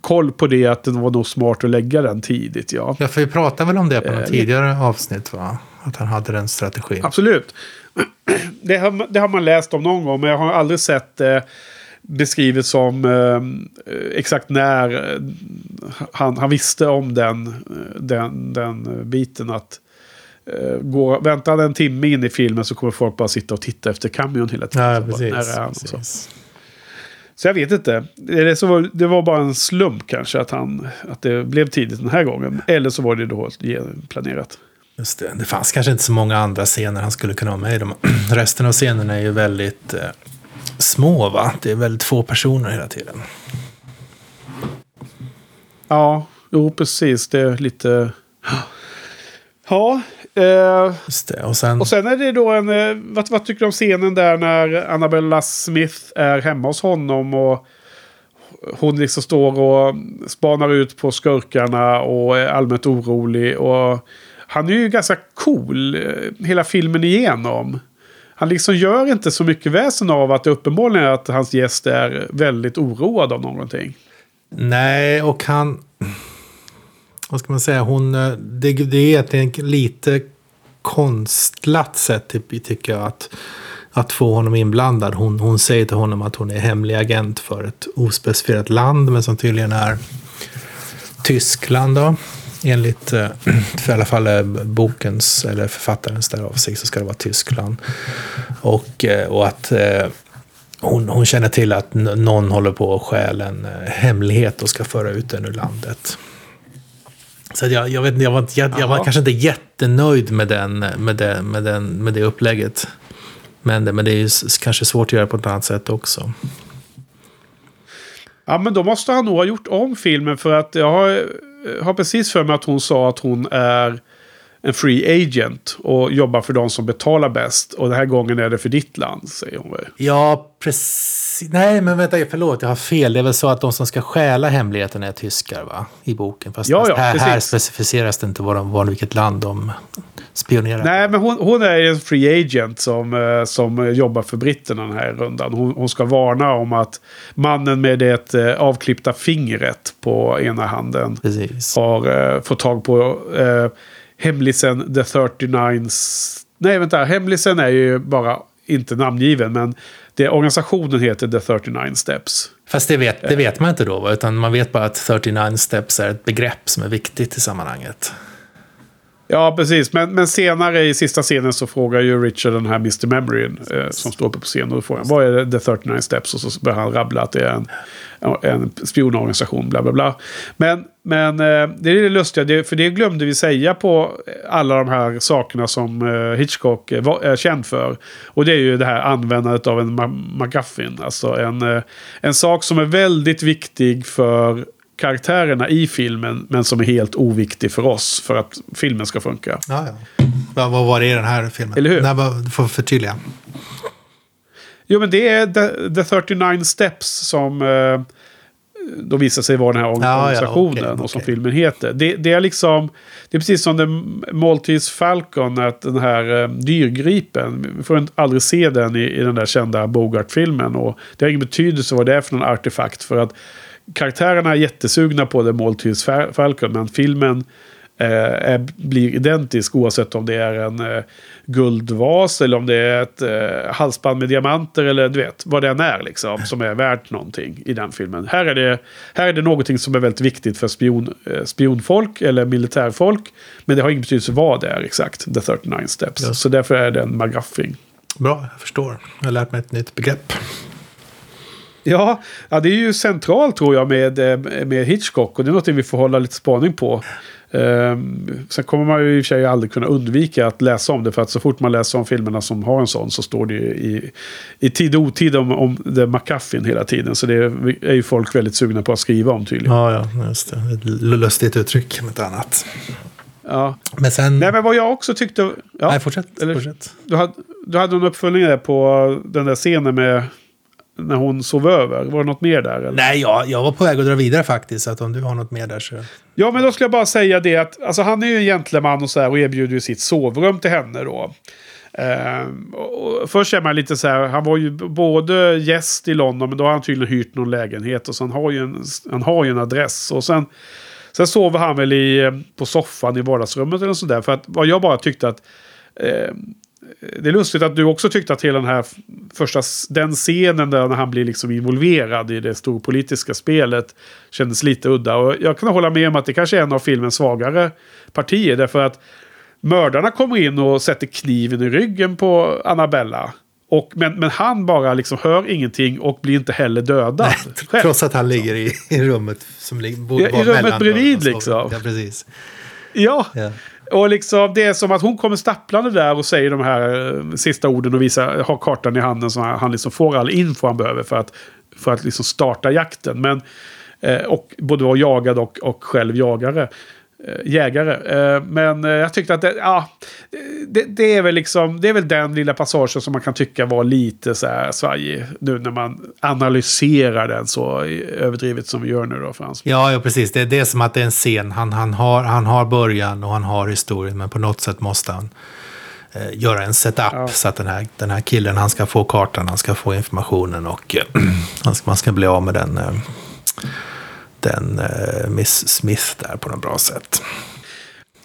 koll på det att det var nog smart att lägga den tidigt, ja. Ja, för vi pratade väl om det på något Eh, tidigare avsnitt, va? Att han hade den strategin. Absolut. Det har, det har man läst om någon gång, men jag har aldrig sett eh, beskrivet som eh, exakt när eh, han, han visste om den, eh, den, den biten. att går, Väntar han en timme in i filmen så kommer folk bara sitta och titta efter cameon hela tiden. Ja, Så bara, precis. Så. jag vet inte. Eller så var, det var bara en slump kanske att, han, att det blev tidigt den här gången. Eller så var det då planerat. Just det. det fanns kanske inte så många andra scener han skulle kunna ha med i. Resten av scenerna är ju väldigt eh, små, va? Det är väldigt få personer hela tiden. Ja, jo precis. Det är lite... Ja. Eh, det. Och sen... och sen är det då en... Eh, vad, vad tycker du om scenen där när Annabella Smith är hemma hos honom och hon liksom står och spanar ut på skurkarna och är allmänt orolig. Och han är ju ganska cool eh, hela filmen igenom. Han liksom gör inte så mycket väsen av att det uppenbarligen är att hans gäst är väldigt oroad av någonting. Nej, och han... Vad ska man säga? Hon, eh, det, det är egentligen lite konstlat sätt, typ, tycker jag, att, att få honom inblandad. Hon, hon säger till honom att hon är hemlig agent för ett ospecifierat land, men som tydligen är Tyskland. Då. Enligt, eh, för i alla fall eh, bokens, eller författarens där avsikt, så ska det vara Tyskland. Och, och att hon, hon känner till att någon håller på att stjäla en hemlighet och ska föra ut den ur landet. Så jag, jag, vet, inte, jag, var, inte- jag, jag var kanske inte jättenöjd med, den, med, det, med, den, med det upplägget. Men det, men det är ju kanske svårt att göra på ett annat sätt också. Ja, men då måste han nog ha gjort om filmen för att jag har, eh, har precis för mig att hon sa att hon är en free agent och jobbar för de som betalar bäst. Och den här gången är det för ditt land, säger hon väl. Ja, precis. Nej, men vänta, förlåt, jag har fel. Det är väl så att de som ska stjäla hemligheten är tyskar, va? I boken. Fast, Ja, ja, här, här specificeras det inte vad de, vad, vilket land de spionerar. Nej, men hon, hon är en free agent som, eh, som jobbar för britterna den här rundan. Hon, hon ska varna om att mannen med det eh, avklippta fingret på ena handen Precis. har eh, fått tag på eh, hemlisen The 39s... Nej, vänta. Hemlisen är ju bara inte namngiven, men det, organisationen heter The 39 Steps. Fast det vet, det vet man inte då, utan man vet bara att 39 steps är ett begrepp som är viktigt i sammanhanget. Ja, precis. Men, men senare i sista scenen så frågar ju Richard den här Mr. Memory eh, som står uppe på scenen. Och då frågar han vad är det, The 39 Steps? Och så börjar han rabbla att det är en, en spionorganisation, bla bla bla. Men, men eh, det är det lustiga, det, för det glömde vi säga på alla de här sakerna som eh, Hitchcock är, va- är känd för. Och det är ju det här användandet av en MacGuffin. Alltså en, eh, en sak som är väldigt viktig för karaktärerna i filmen, men som är helt oviktig för oss för att filmen ska funka. Ja, ja. Vad, vad var det i den här filmen? Eller hur? Nej, du får förtydliga. Jo, men det är The, the 39 Steps som eh, då visar sig vara den här Ja, ja, organisationen okej, och som filmen heter. Det, det är liksom, det är precis som den Maltese Falcon, att den här eh, dyrgripen, vi får inte aldrig se den i, i den där kända Bogart-filmen. Och det har ingen betydelse vad det är för någon artefakt, för att karaktärerna är jättesugna på The Maltese Fa- Falcon, men filmen eh, är, blir identisk oavsett om det är en eh, guldvas eller om det är ett eh, halsband med diamanter eller du vet vad det än är liksom som är värt någonting i den filmen. Här är det, här är det någonting som är väldigt viktigt för spion, eh, spionfolk eller militärfolk. Men det har ingen betydelse vad det är exakt, The 39 Steps. Ja. Så därför är det en McGuffin. Bra, jag förstår. Jag har lärt mig ett nytt begrepp. Ja, ja, det är ju centralt tror jag med, eh, med Hitchcock och det är något vi får hålla lite spaning på. Um, sen kommer man ju i och för sig aldrig kunna undvika att läsa om det för att så fort man läser om filmerna som har en sån så står det ju i, i tid och otid om, om The McCuffin hela tiden. Så det är, är ju folk väldigt sugna på att skriva om tydligen. Ja, ja, just det. Ett lustigt uttryck, om inte annat. Ja. Men sen... Nej, men vad jag också tyckte... Ja, Nej, fortsätt. eller- fortsätt. du, hade, du hade en uppföljning där på den där scenen med när hon sov över. Var det något mer där? Eller? Nej, jag, jag var på väg att dra vidare faktiskt. Så att om du har något mer där så... Ja, men då skulle jag bara säga det att alltså, han är ju en gentleman och så här och erbjuder ju sitt sovrum till henne då. Uh, först är man lite så här, han var ju både gäst i London men då har han tydligen hyrt någon lägenhet och så han har ju en, han har ju en adress. Och sen, sen sover han väl i, på soffan i vardagsrummet eller sådär. För att vad jag bara tyckte att uh, det är lustigt att du också tyckte att hela den här första den scenen där han blir liksom involverad i det storpolitiska spelet kändes lite udda. Och jag kan hålla med om att det kanske är en av filmens svagare partier. Därför att mördarna kommer in och sätter kniven i ryggen på Annabella. Och, men, men han bara liksom hör ingenting och blir inte heller dödad. Nej, trots att han ligger i, i rummet som ligger, ja, I rummet bredvid liksom. Ja, precis. Ja. ja. Och liksom, det är som att hon kommer stapplande där och säger de här eh, sista orden och visar, har kartan i handen så han liksom får all info han behöver för att, för att liksom starta jakten. Men, eh, och både vara jagad och, och själv jagare. Eh, jägare. Eh, men eh, jag tyckte att det, ja, det, det, är väl liksom, det är väl den lilla passagen som man kan tycka var lite så här svajig. Nu när man analyserar den så överdrivet som vi gör nu då Frans. Ja, ja precis. Det, det är som att det är en scen. Han, han, har, han har början och han har historien. Men på något sätt måste han eh, göra en setup. Ja. Så att den här, den här killen, han ska få kartan, han ska få informationen och eh, man ska bli av med den. Eh, den eh, Miss Smith där på något bra sätt.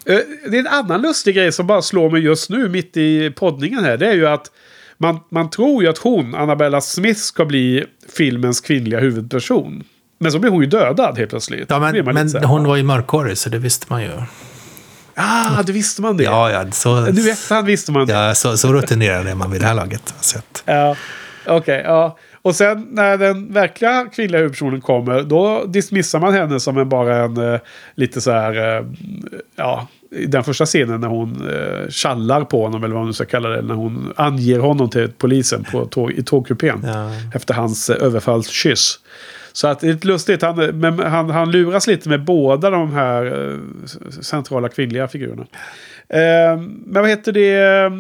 Eh, det är en annan lustig grej som bara slår mig just nu mitt i poddningen här. Det är ju att man, man tror ju att hon, Annabella Smith, ska bli filmens kvinnliga huvudperson. Men så blir hon ju dödad helt plötsligt. Ja, men, men hon var ju mörkhårig så det visste man ju. Ah, det visste man det. Ja, ja. Så, nu efterhand visste man det. Ja, så, så rutinerad är man vid det här laget. Sett. Ja, okej. Okay, ja. Och sen när den verkliga kvinnliga huvudpersonen kommer, då dismissar man henne som en, bara en uh, lite så här, uh, ja, i den första scenen när hon uh, tjallar på honom, eller vad man nu ska kalla det, när hon anger honom till polisen på tåg, i tågkupén. Ja. Efter hans uh, överfallskyss. Så att det är lite lustigt, han, men han, han luras lite med båda de här uh, centrala kvinnliga figurerna. Uh, men vad heter det?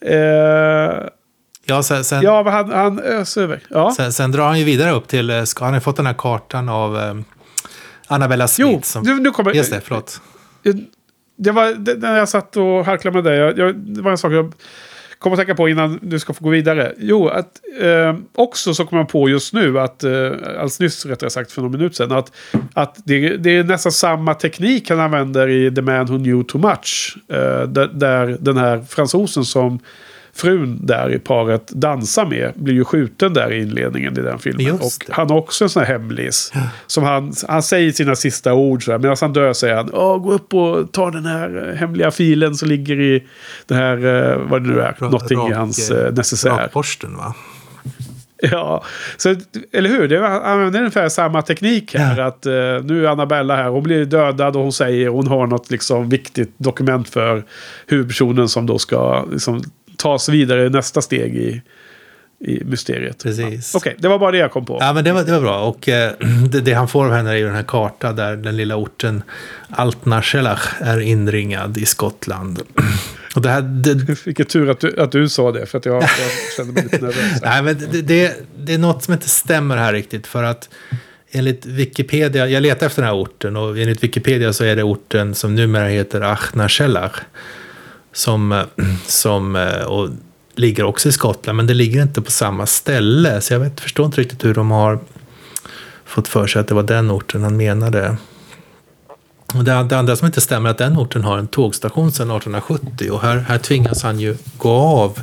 Ja, sen, sen, ja han, han öser iväg. Ja. Sen, sen, drar han ju vidare upp till, eh, han har fått den här kartan av um, Annabella Smith. Jo, som, nu kommer... Just det, förlåt. Det var det, när jag satt och harklade med dig. Jag, jag, det var en sak jag kom att tänka på innan du ska få gå vidare. Jo, att eh, också så kommer man på just nu att, eh, alldeles nyss rättare sagt för någon minut sedan, att, att det, det, är nästan samma teknik han använder i The Man Who Knew Too Much. Eh, där, där den här fransosen som frun där i paret dansar med blir ju skjuten där i inledningen i den filmen. Och han har också en sån här hemlis. Som han, han säger sina sista ord så här. Medan han dör säger han gå upp och ta den här eh, hemliga filen som ligger i den här, eh, vad det nu är, någonting i hans uh, necessär. Rakborsten va? Ja, så, eller hur? Det använder ungefär samma teknik här. Ja. Att, uh, nu är Annabella här, hon blir dödad och hon säger hon har något liksom, viktigt dokument för huvudpersonen som då ska liksom, tas vidare nästa steg i, i mysteriet. Precis. Ja. Okej, okay, det var bara det jag kom på. Ja, men det var, det var bra. Och eh, det, det, han får av henne är ju den här kartan där den lilla orten Altnarselach är inringad i Skottland. Och det här, det... Vilken tur att du, att du sa det, för att jag, jag kände mig lite nervös. Nej, men det, det, det är något som inte stämmer här riktigt. För att enligt Wikipedia, jag letar efter den här orten och enligt Wikipedia så är det orten som numera heter Achnarselach. Som, eh, som eh, och ligger också i Skottland, men det ligger inte på samma ställe. Så jag vet, förstår inte riktigt hur de har fått för sig att det var den orten han menade. Och det, det andra som inte stämmer är att den orten har en tågstation sedan 1870 och här, här tvingas han ju gå av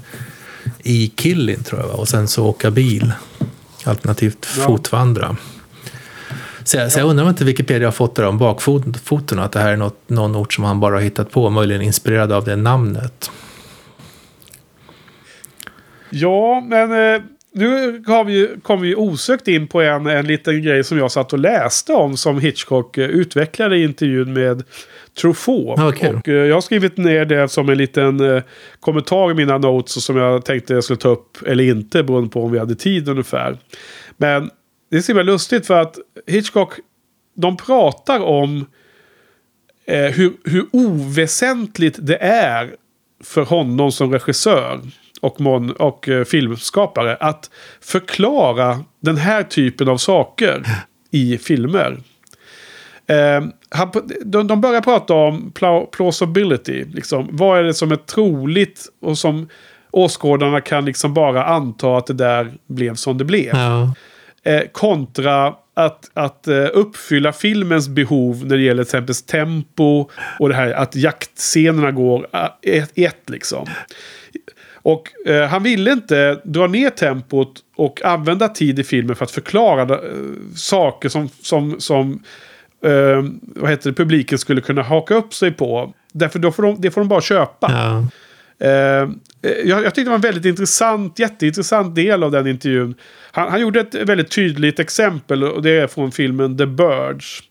i Killin tror jag och sen så åka bil. Alternativt ja. fotvandra. Så jag, så jag undrar om inte Wikipedia har fått det om bakfoten, att det här är något, någon ort som han bara har hittat på, möjligen inspirerad av det namnet. Ja, men eh, nu har vi, kom vi osökt in på en, en liten grej som jag satt och läste om som Hitchcock eh, utvecklade i intervjun med Truffaut. Okay. Och, eh, jag har skrivit ner det som en liten kommentar i mina notes som jag tänkte jag skulle ta upp eller inte beroende på om vi hade tid ungefär. Men det är så himla lustigt för att Hitchcock, de pratar om eh, hur, hur oväsentligt det är för honom som regissör och, mon, och eh, filmskapare att förklara den här typen av saker i filmer. Eh, han, de, de börjar prata om plausibility. Liksom. Vad är det som är troligt och som åskådarna kan liksom bara anta att det där blev som det blev. Ja. Eh, kontra att, att eh, uppfylla filmens behov när det gäller till exempel tempo och det här att jaktscenerna går eh, ett, ett liksom. Och eh, han ville inte dra ner tempot och använda tid i filmen för att förklara eh, saker som, som, som eh, vad heter det, publiken skulle kunna haka upp sig på. Därför då får de, det får de bara köpa. Ja. Eh, eh, jag, jag tyckte det var en väldigt intressant, jätteintressant del av den intervjun. Han, han gjorde ett väldigt tydligt exempel och det är från filmen The Birds.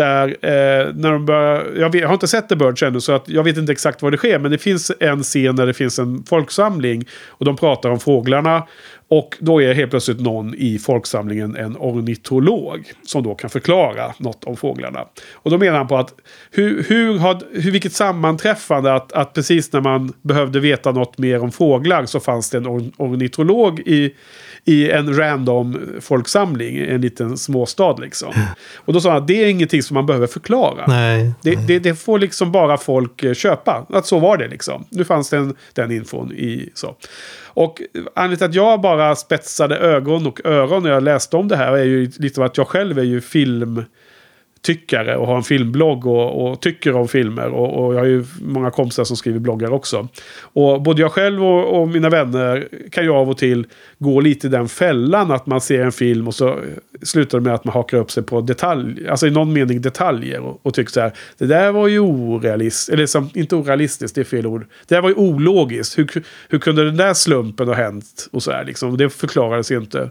Där eh, när de börjar, jag, vet, jag, har inte sett The Birds ännu så att jag vet inte exakt vad det sker. Men det finns en scen där det finns en folksamling. Och de pratar om fåglarna. Och då är helt plötsligt någon i folksamlingen en ornitolog. Som då kan förklara något om fåglarna. Och då menar han på att hur, hur har, hur, vilket sammanträffande att, att precis när man behövde veta något mer om fåglar så fanns det en ornitolog i i en random folksamling i en liten småstad liksom. Och då sa han att det är ingenting som man behöver förklara. Nej. Det, det, det, får liksom bara folk eh, köpa. Att så var det liksom. Nu fanns den, den infon i så. Och anledningen till att jag bara spetsade ögon och öron när jag läste om det här är ju lite att jag själv är ju film tyckare och har en filmblogg och, och tycker om filmer. Och, och, jag har ju många kompisar som skriver bloggar också. Och både jag själv och, och, mina vänner kan ju av och till gå lite i den fällan att man ser en film och så slutar det med att man hakar upp sig på detalj, alltså i någon mening detaljer och, och tycker så här. Det där var ju orealistiskt, eller som, inte orealistiskt, det är fel ord. Det där var ju ologiskt. Hur, hur kunde den där slumpen ha hänt? Och så här liksom. Det förklarades ju inte.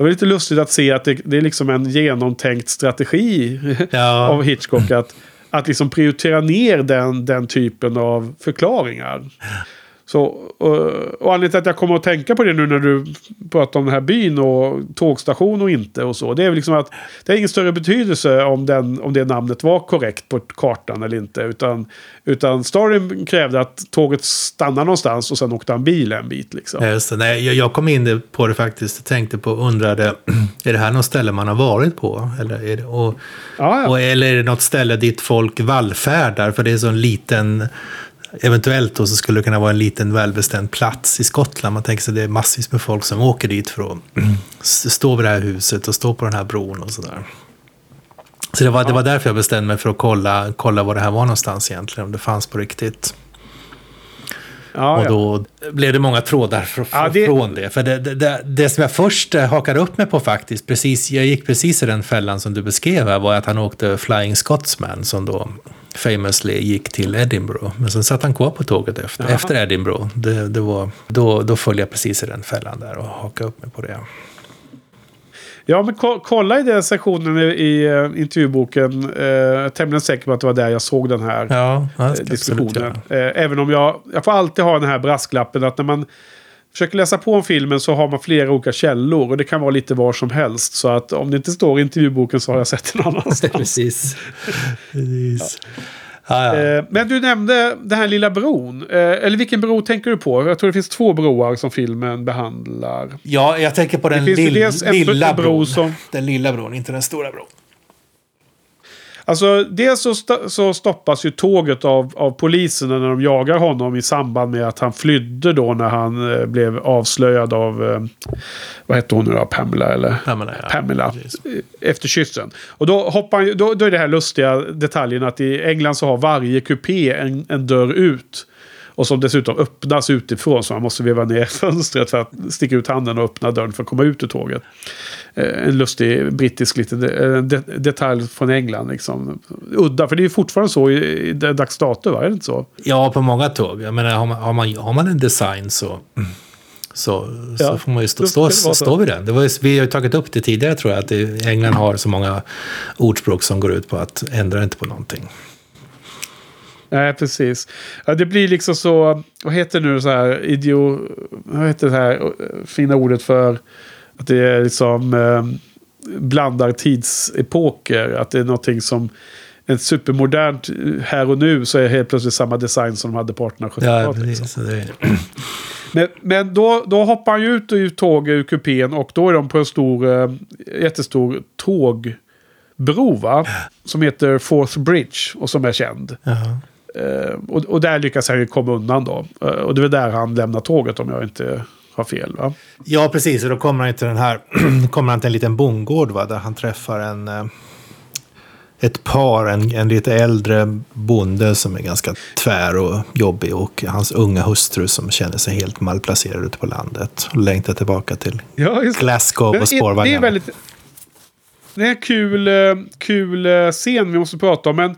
Det var lite lustigt att se att det, det är liksom en genomtänkt strategi ja. av Hitchcock. Att, att liksom prioritera ner den, den typen av förklaringar. Så, och, och anledningen till att jag kommer att tänka på det nu när du pratar om den här byn och tågstation och inte och så. Det är liksom att det har ingen större betydelse om, den, om det namnet var korrekt på kartan eller inte. Utan, utan storyn krävde att tåget stannar någonstans och sen åkte han bil en bit. Liksom. Just det. Nej, jag, jag kom in på det faktiskt. Jag tänkte på och undrade, är det här något ställe man har varit på? Eller är det, och, ja, ja. Och, eller är det något ställe dit folk vallfärdar? För det är så en liten Eventuellt då så skulle det kunna vara en liten välbestämd plats i Skottland. Man tänker sig att det är massvis med folk som åker dit för att stå vid det här huset och stå på den här bron och sådär. Så det var, det var därför jag bestämde mig för att kolla, kolla var det här var någonstans egentligen, om det fanns på riktigt. Ja, och då ja. blev det många trådar fr ja, det... från det. För det, det, det, som jag först eh, hakade upp mig på faktiskt, precis, jag gick precis i den fällan som du beskrev här, var att han åkte Flying Scotsman som då famously gick till Edinburgh. Men sen satt han kvar på tåget efter, efter Edinburgh. Det, det var, då, då föll jag precis i den fällan där och hakade upp mig på det. Ja, men ko kolla i den sektionen i, i uh, intervjuboken. Uh, jag är tämligen säker på att det var där jag såg den här ja, uh, diskussionen. Uh, även om jag, jag får alltid ha den här brasklappen att när man försöker läsa på om filmen så har man flera olika källor. Och det kan vara lite var som helst. Så att om det inte står i intervjuboken så har jag sett den annanstans. Precis. Precis. Ja. Ah, ja. Men du nämnde den här lilla bron. Eller vilken bro tänker du på? Jag tror det finns två broar som filmen behandlar. Ja, jag tänker på den lill lilla bron. Som... Den lilla bron, inte den stora bron. Alltså, dels så, st så stoppas ju tåget av, av polisen när de jagar honom i samband med att han flydde då när han eh, blev avslöjad av, eh, vad hette hon nu då, Pamela eller? Pamela, ja. Pamela efter kyssen. Och då, hoppar, då, då är det här lustiga detaljen att i England så har varje kupé en, en dörr ut. Och som dessutom öppnas utifrån så man måste veva ner fönstret för att sticka ut handen och öppna dörren för att komma ut ur tåget. Eh, en lustig brittisk liten eh, de detalj från England. Liksom. Udda, för det är fortfarande så i, dags dato, va? Är det inte så? Ja, på många tåg. Jag menar, har man, har man, har man en design så... Så, ja, så får man ju stå, stå, stå vid den. Det var, vi har ju tagit upp det tidigare tror jag, att England har så många ordspråk som går ut på att ändra inte på någonting. Nej, precis. Ja, det blir liksom så, vad heter nu så här, idio, vad heter det här fina ordet för att det är liksom eh, blandar tidsepoker. Att det är någonting som en supermodernt här och nu så är helt plötsligt samma design som de hade på 1870-talet. Ja, liksom. Men, men då, då hoppar han ju ut ur tåget ur kupén och då är de på en stor, eh, jättestor tåg bro va? Som heter Fourth Bridge och som är känd. Ja. Eh, och, och där lyckas han ju komma undan då. Eh, och det är där han lämnar tåget om jag inte har fel va? ja, precis. Och då kommer han till den här, kommer han till en liten bondgård va? där han träffar en, eh, ett par, en, en lite äldre bonde som är ganska tvär och jobbig och hans unga hustru som känner sig helt malplacerad ute på landet och längtar tillbaka till Ja, Glasgow och det är spårvagnen. väldigt... Det är en kul, eh, kul eh, scen vi måste prata om. Men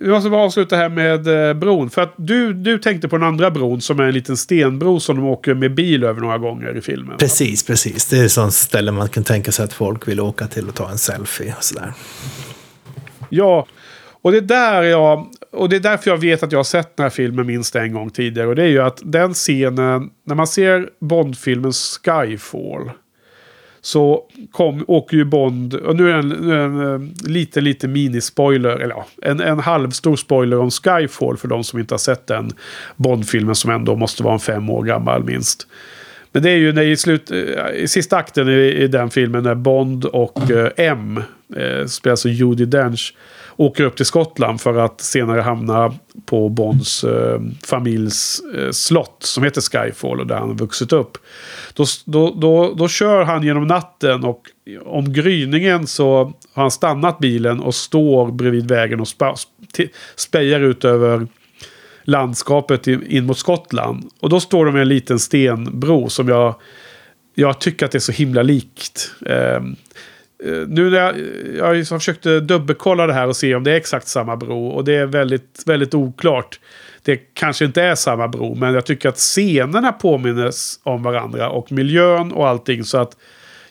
vi måste bara avsluta här med eh, bron. För att du, du tänkte på den andra bron som är en liten stenbro som de åker med bil över några gånger i filmen. Precis, precis. Det är ett sånt ställe man kan tänka sig att folk vill åka till och ta en selfie. Och sådär. Ja, och det är där jag... Och det är därför jag vet att jag har sett den här filmen minst en gång tidigare. Och det är ju att den scenen, när man ser Bond-filmen Skyfall. Så kom, åker ju Bond, och nu är det en, en eh, liten, liten minispoiler, eller ja, en, en halvstor spoiler om Skyfall för de som inte har sett den Bond-filmen som ändå måste vara en fem år gammal minst. Men det är ju när i, slut, eh, i sista akten i, i den filmen när Bond och eh, M, eh, spelas av Judi Dench, åker upp till Skottland för att senare hamna på Bonds eh, familjs eh, slott som heter Skyfall och där han har vuxit upp. Då, då, då, då kör han genom natten och om gryningen så har han stannat bilen och står bredvid vägen och spa, sp- spejar ut över landskapet in mot Skottland. Och då står de med en liten stenbro som jag, jag tycker att det är så himla likt. Eh, nu när jag, jag liksom försökte dubbelkolla det här och se om det är exakt samma bro. Och det är väldigt, väldigt oklart. Det kanske inte är samma bro, men jag tycker att scenerna påminner om varandra. Och miljön och allting. Så att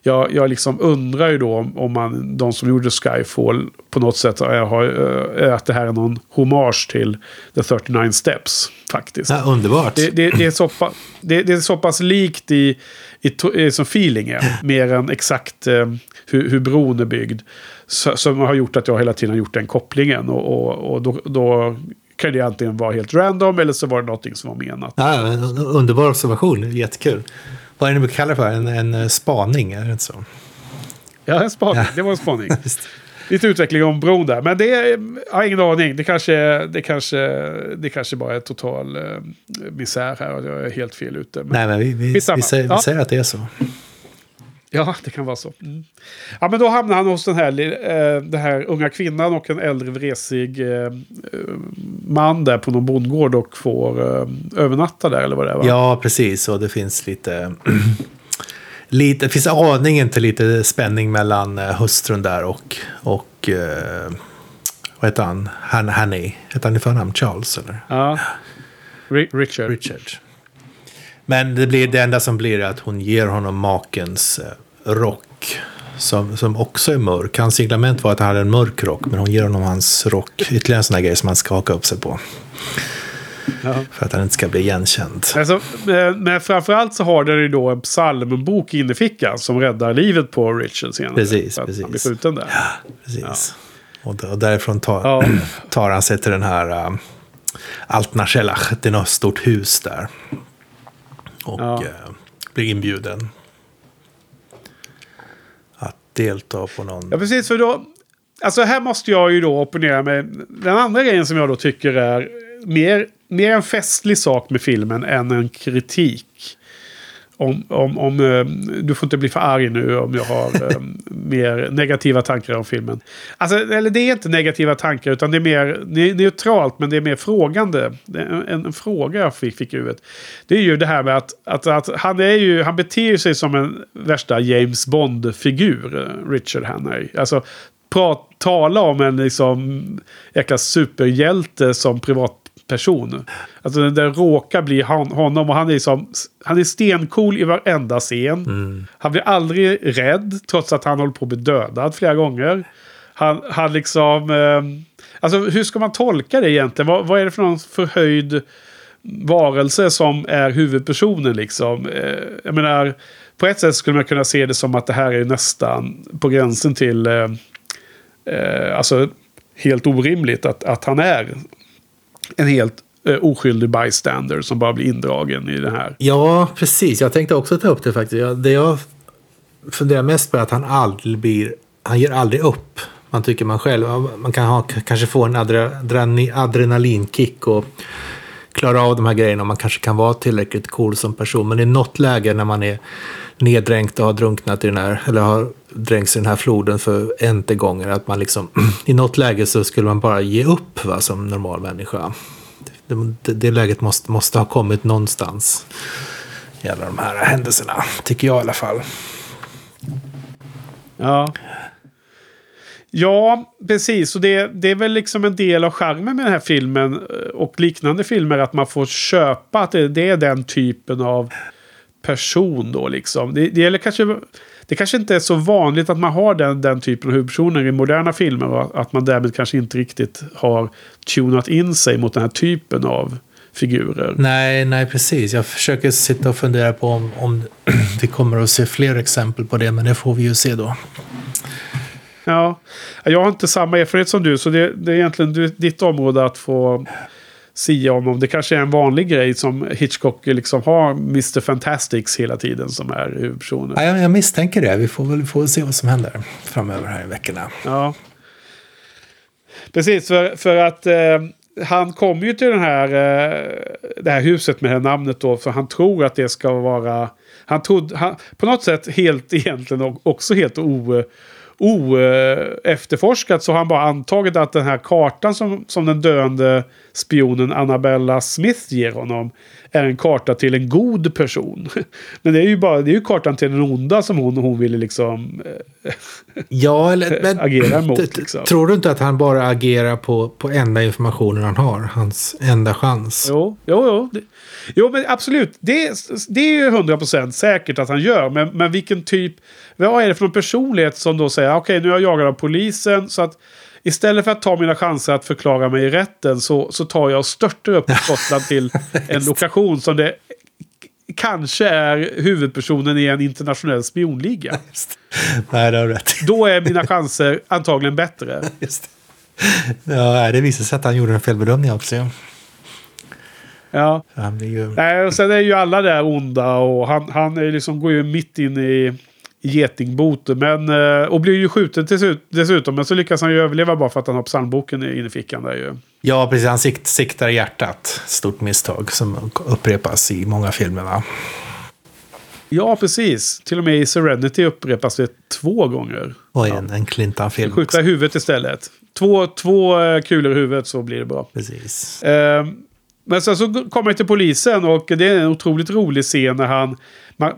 jag, jag liksom undrar ju då om, om man, de som gjorde Skyfall på något sätt har, eh, att det här är någon hommage till The 39 Steps. Faktiskt. Ja, underbart. Det, det, det, är så pa, det, är så pass likt i, i, i som feelingen. Mer än exakt eh, hur, hur bron är byggd. Så, som har gjort att jag hela tiden har gjort den kopplingen. Och, och, och då, då kan det antingen vara helt random eller så var det någonting som var menat. Ja, underbar observation. Jättekul. Vad är det ni brukar kalla det för? En, en eh, spaning, är det inte så? Ja, en spaning. Ja. Det var en spaning. Lite utveckling om bron där. Men det är, jag har ingen aning. Det kanske, det kanske, det kanske bara är total eh, misär här. Och jag är helt fel ute. Men, Nej, men vi, vi, vi, Skitsamma. säger, vi Ja. säger att det är så. Ja, det kan vara så. Mm. Ja, men då hamnar han hos den här, eh, den här unga kvinnan och en äldre vresig eh, eh, man där på någon bondgård och får eh, övernatta där eller vad det är va? Ja, precis. Och det finns lite... lite det finns aningen till lite spänning mellan eh, hustrun där och... och eh, vad heter han? han Hanny. Heter han i förnamn Charles? Eller? Ja. Ri- Richard. Richard. Men det, blir, det enda som blir är att hon ger honom makens eh, rock. Som, som också är mörk. Hans signalement var att han hade en mörk rock. Men hon ger honom hans rock. Ytterligare en sån här grej som han ska haka upp sig på. Ja. För att han inte ska bli igenkänd. Alltså, eh, men framförallt så har den ju då en psalmbok i innerfickan som räddar livet på Richard senare. Precis, att Han blir precis. skjuten där. Precis. Och, d- och därifrån tar, Ja. tar han sig till den här uh, Altnarschelach. Det är något stort hus där. Och Ja. eh, blir inbjuden. Delta på någon... Ja, precis. För då... Alltså här måste jag ju då opponera mig. Den andra grejen som jag då tycker är mer, mer en festlig sak med filmen än en kritik. Om, om, om, eh, du får inte bli för arg nu om jag har eh, mer negativa tankar om filmen. Alltså, eller det är inte negativa tankar utan det är mer det är neutralt men det är mer frågande. En, en fråga jag fick, fick i huvudet. Det är ju det här med att, att, att han, är ju, han beter sig som en värsta James Bond-figur, eh, Richard Hanner. Alltså, prat, tala om en liksom jäkla superhjälte som privatperson. Alltså det råkar bli han, honom och han är, liksom, han är stencool i varenda scen. Han blir aldrig rädd trots att han håller på att bli dödad flera gånger. Han, han liksom... Eh, alltså hur ska man tolka det egentligen? Vad, vad är det för någon förhöjd varelse som är huvudpersonen liksom? Eh, jag menar, på ett sätt skulle man kunna se det som att det här är nästan på gränsen till... Eh, eh, alltså helt orimligt att, att han är en helt eh, oskyldig bystander som bara blir indragen i det här. Ja, precis. Jag tänkte också ta upp det faktiskt. Jag, det jag funderar mest på är att han aldrig blir... Han ger aldrig upp. Man tycker man själv, man kan ha, kanske få en adrenalinkick och klara av de här grejerna man kanske kan vara tillräckligt cool som person. Men i något läge när man är neddränkt och har drunknat i den här, eller har dränkts i den här floden för inte gånger, att man liksom, i något läge så skulle man bara ge upp va, som normal människa. Det, det, det läget måste, måste ha kommit någonstans i alla de här händelserna, tycker jag i alla fall. Ja. Ja, precis. Och det, det är väl liksom en del av charmen med den här filmen eh, och liknande filmer att man får köpa att det, det är den typen av person då liksom. Det, det gäller kanske... Det kanske inte är så vanligt att man har den, den typen av huvudpersoner i moderna filmer. Och att man därmed kanske inte riktigt har tunat in sig mot den här typen av figurer. Nej, nej precis. Jag försöker sitta och fundera på om, om vi kommer att se fler exempel på det. Men det får vi ju se då. Ja, jag har inte samma erfarenhet som du. Så det, det är egentligen ditt område att få sia om. det kanske är en vanlig grej som Hitchcock liksom har Mr. Fantastics hela tiden som är huvudpersonen. Ja, jag misstänker det. Vi får väl får se vad som händer framöver här i veckorna. Ja. Precis, för, för att eh, han kommer ju till den här, eh, det här huset med det här namnet då. För han tror att det ska vara... Han trodde, han, på något sätt helt egentligen också helt o oefterforskat eh, så har han bara antagit att den här kartan som, som den döende spionen Annabella Smith ger honom är en karta till en god person. Men det är ju bara det är ju kartan till den onda som hon, hon ville liksom eh, ja, eller, men, agera mot. Liksom. Tror du inte att han bara agerar på, på enda informationen han har? Hans enda chans? Jo, jo, jo. Det, jo men absolut. Det, det är ju hundra procent säkert att han gör. Men, men vilken typ... Vad är det för någon personlighet som då säger okej okay, nu är jag jagad av polisen så att Istället för att ta mina chanser att förklara mig i rätten så, så tar jag och störtar upp Skottland till en lokation som det kanske är huvudpersonen i en internationell spionliga. Nej, det har rätt. Då är mina chanser antagligen bättre. Just det. Ja, det visar sig att han gjorde en felbedömning också. Ja. Han blir ju... Nej, och sen är ju alla där onda och han, han är liksom, går ju mitt in i getingbote. Men, eh, och blir ju skjuten dessutom. Men så lyckas han ju överleva bara för att han har psalmboken inne i fickan. Där ju. Ja, precis. Han sikt, siktar i hjärtat. Stort misstag som upprepas i många filmer. Va? Ja, precis. Till och med i Serenity upprepas det två gånger. Och en, en Clintan-film. Skjuta i huvudet istället. Två, två eh, kulor i huvudet så blir det bra. Precis. Eh, men sen så kommer jag till polisen och det är en otroligt rolig scen när han man,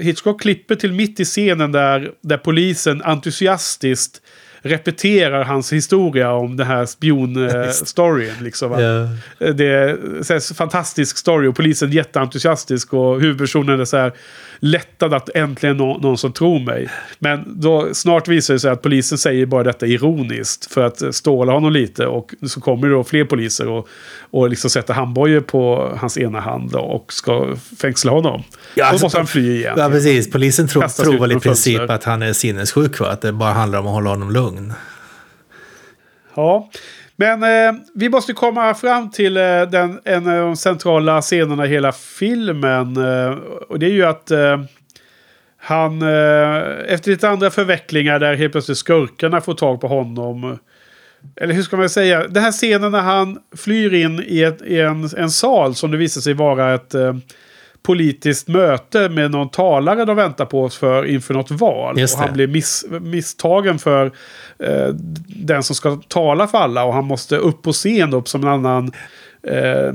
Hitchcock klipper till mitt i scenen där, där polisen entusiastiskt repeterar hans historia om den här spion-storyn. Liksom. Yeah. Det är en fantastisk story och polisen är jätteentusiastisk och huvudpersonen är så här lättad att äntligen nå någon som tror mig. Men då snart visar det sig att polisen säger bara detta ironiskt för att ståla honom lite och så kommer det då fler poliser och, och liksom sätter handbojor på hans ena hand och ska fängsla honom. Ja, alltså, då måste han fly igen. Ja, precis. Polisen tror, tror väl i princip fönster. att han är sinnessjuk, va? att det bara handlar om att hålla honom lugn. Ja, men eh, vi måste komma fram till eh, den, en av de centrala scenerna i hela filmen. Eh, och det är ju att eh, han, eh, efter lite andra förvecklingar där helt plötsligt skurkarna får tag på honom. Eller hur ska man säga? Den här scenen när han flyr in i, ett, i en, en sal som det visar sig vara ett eh, politiskt möte med någon talare de väntar på för inför något val. Och han blir miss, misstagen för eh, den som ska tala för alla. Och han måste upp på scen upp som en annan... Eh,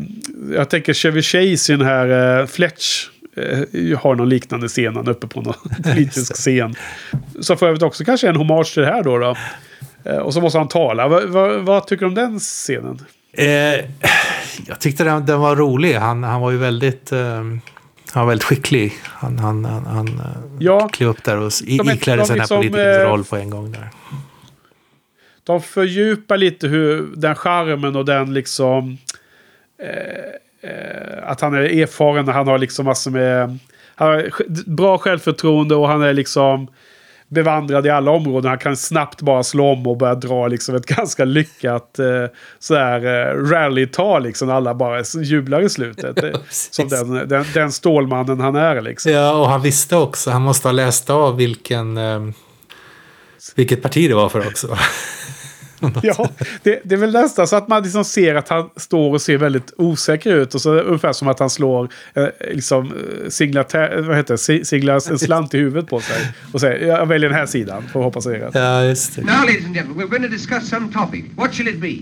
jag tänker Chevy Chase i den här eh, Fletch. Eh, har någon liknande scen han uppe på någon politisk scen. Som för övrigt också kanske en hommage till det här då. då. Eh, och så måste han tala. Va, va, vad tycker du om den scenen? Eh, jag tyckte den, den, var rolig. Han, han var ju väldigt... Eh han var väldigt skicklig. Han, han, han, han eh, ja, klev upp där och iklädde sig den här liksom, politikerns roll på en gång. där. De fördjupar lite hur den charmen och den liksom... Eh, eh, att han är erfaren. Han har liksom massor med... Han har bra självförtroende och han är liksom bevandrad i alla områden. Han kan snabbt bara slå om och börja dra liksom ett ganska lyckat eh, sådär, eh, rallytal. Liksom, alla bara jublar i slutet. Ja, som den, den, den stålmannen han är. Liksom. Ja, och han visste också. Han måste ha läst av vilken... Eh Vilket parti det var för också. ja, det, det, är väl nästan så att man liksom ser att han står och ser väldigt osäker ut. Och så ungefär som att han slår eh, liksom, eh, singla, vad heter det? singla en slant i huvudet på sig. Och säger jag väljer den här sidan för att hoppas det är rätt. Ja, just det. Now ladies and gentlemen, we're going to discuss some topic. What shall it be?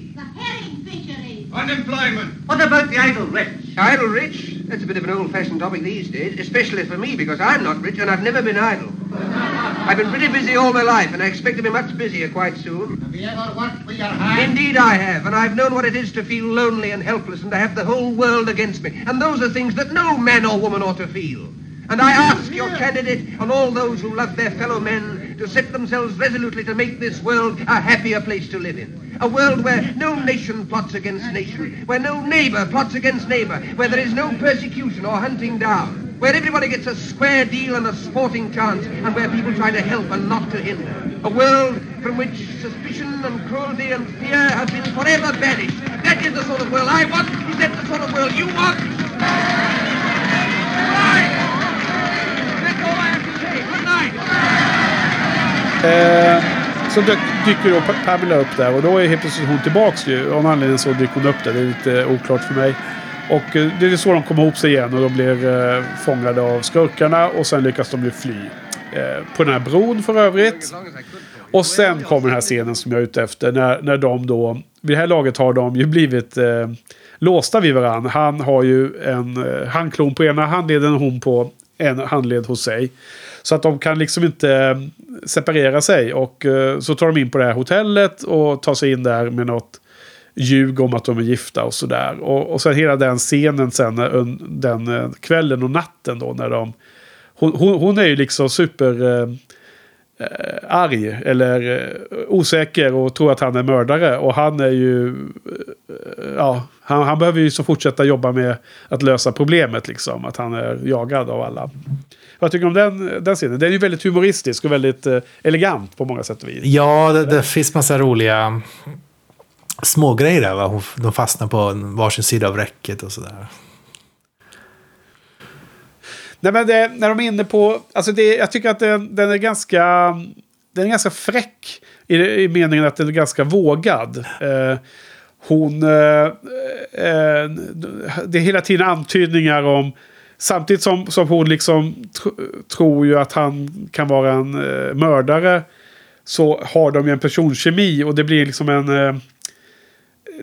The herring fishery. Unemployment. What about the idle rich? Idle rich? That's a bit of an old-fashioned topic these days, especially for me because I'm not rich and I've never been idle. I've been pretty busy all my life and I expect to be much busier quite soon. Have you ever worked with your hands? Indeed I have, and I've known what it is to feel lonely and helpless and to have the whole world against me. And those are things that no man or woman ought to feel. And I ask your candidate and all those who love their fellow men to set themselves resolutely to make this world a happier place to live in. A world where no nation plots against nation, where no neighbour plots against neighbour, where there is no persecution or hunting down, where everybody gets a square deal and a sporting chance, and where people try to help and not to hinder. A world from which suspicion and cruelty and fear have been forever banished. That is the sort of world I want. Is that the sort of world you want? Eh, så dök, dyker då Pamela upp där och då är helt plötsligt hon tillbaks ju. Av någon anledning så dyker hon upp där. Det är lite oklart för mig. Och eh, det är så de kommer ihop sig igen och de blir eh, fångade av skurkarna och sen lyckas de ju fly. Eh, på den här bron för övrigt. Och sen kommer den här scenen som jag är ute efter. När, när de då... Vid det här laget har de ju blivit eh, låsta vid varandra. Han har ju en eh, handklon på ena handleden och hon på en handled hos sig. Så att de kan liksom inte eh, separera sig. Och eh, så tar de in på det här hotellet och tar sig in där med något ljug om att de är gifta och sådär. Och, och sen hela den scenen sen eh, den kvällen och natten då när de... Hon, hon, hon är ju liksom super... Eh, arg eller eh, osäker och tror att han är mördare. Och han är ju... Eh, ja, han, han behöver ju så fortsätta jobba med att lösa problemet liksom. Att han är jagad av alla. Vad tycker du om den, den scenen? Den är ju väldigt humoristisk och väldigt elegant på många sätt och vis. Ja, det, det finns massa roliga smågrejer där. Va? De fastnar på varsin sida av räcket och sådär. Nej men det, när de är inne på... Alltså det, jag tycker att den, den är ganska... Den är ganska fräck. I, i meningen att den är ganska vågad. Eh, hon... Eh, eh, det är hela tiden antydningar om... Samtidigt som, som hon liksom tr- tror ju att han kan vara en eh, mördare. Så har de ju en personkemi och det blir liksom en... Eh,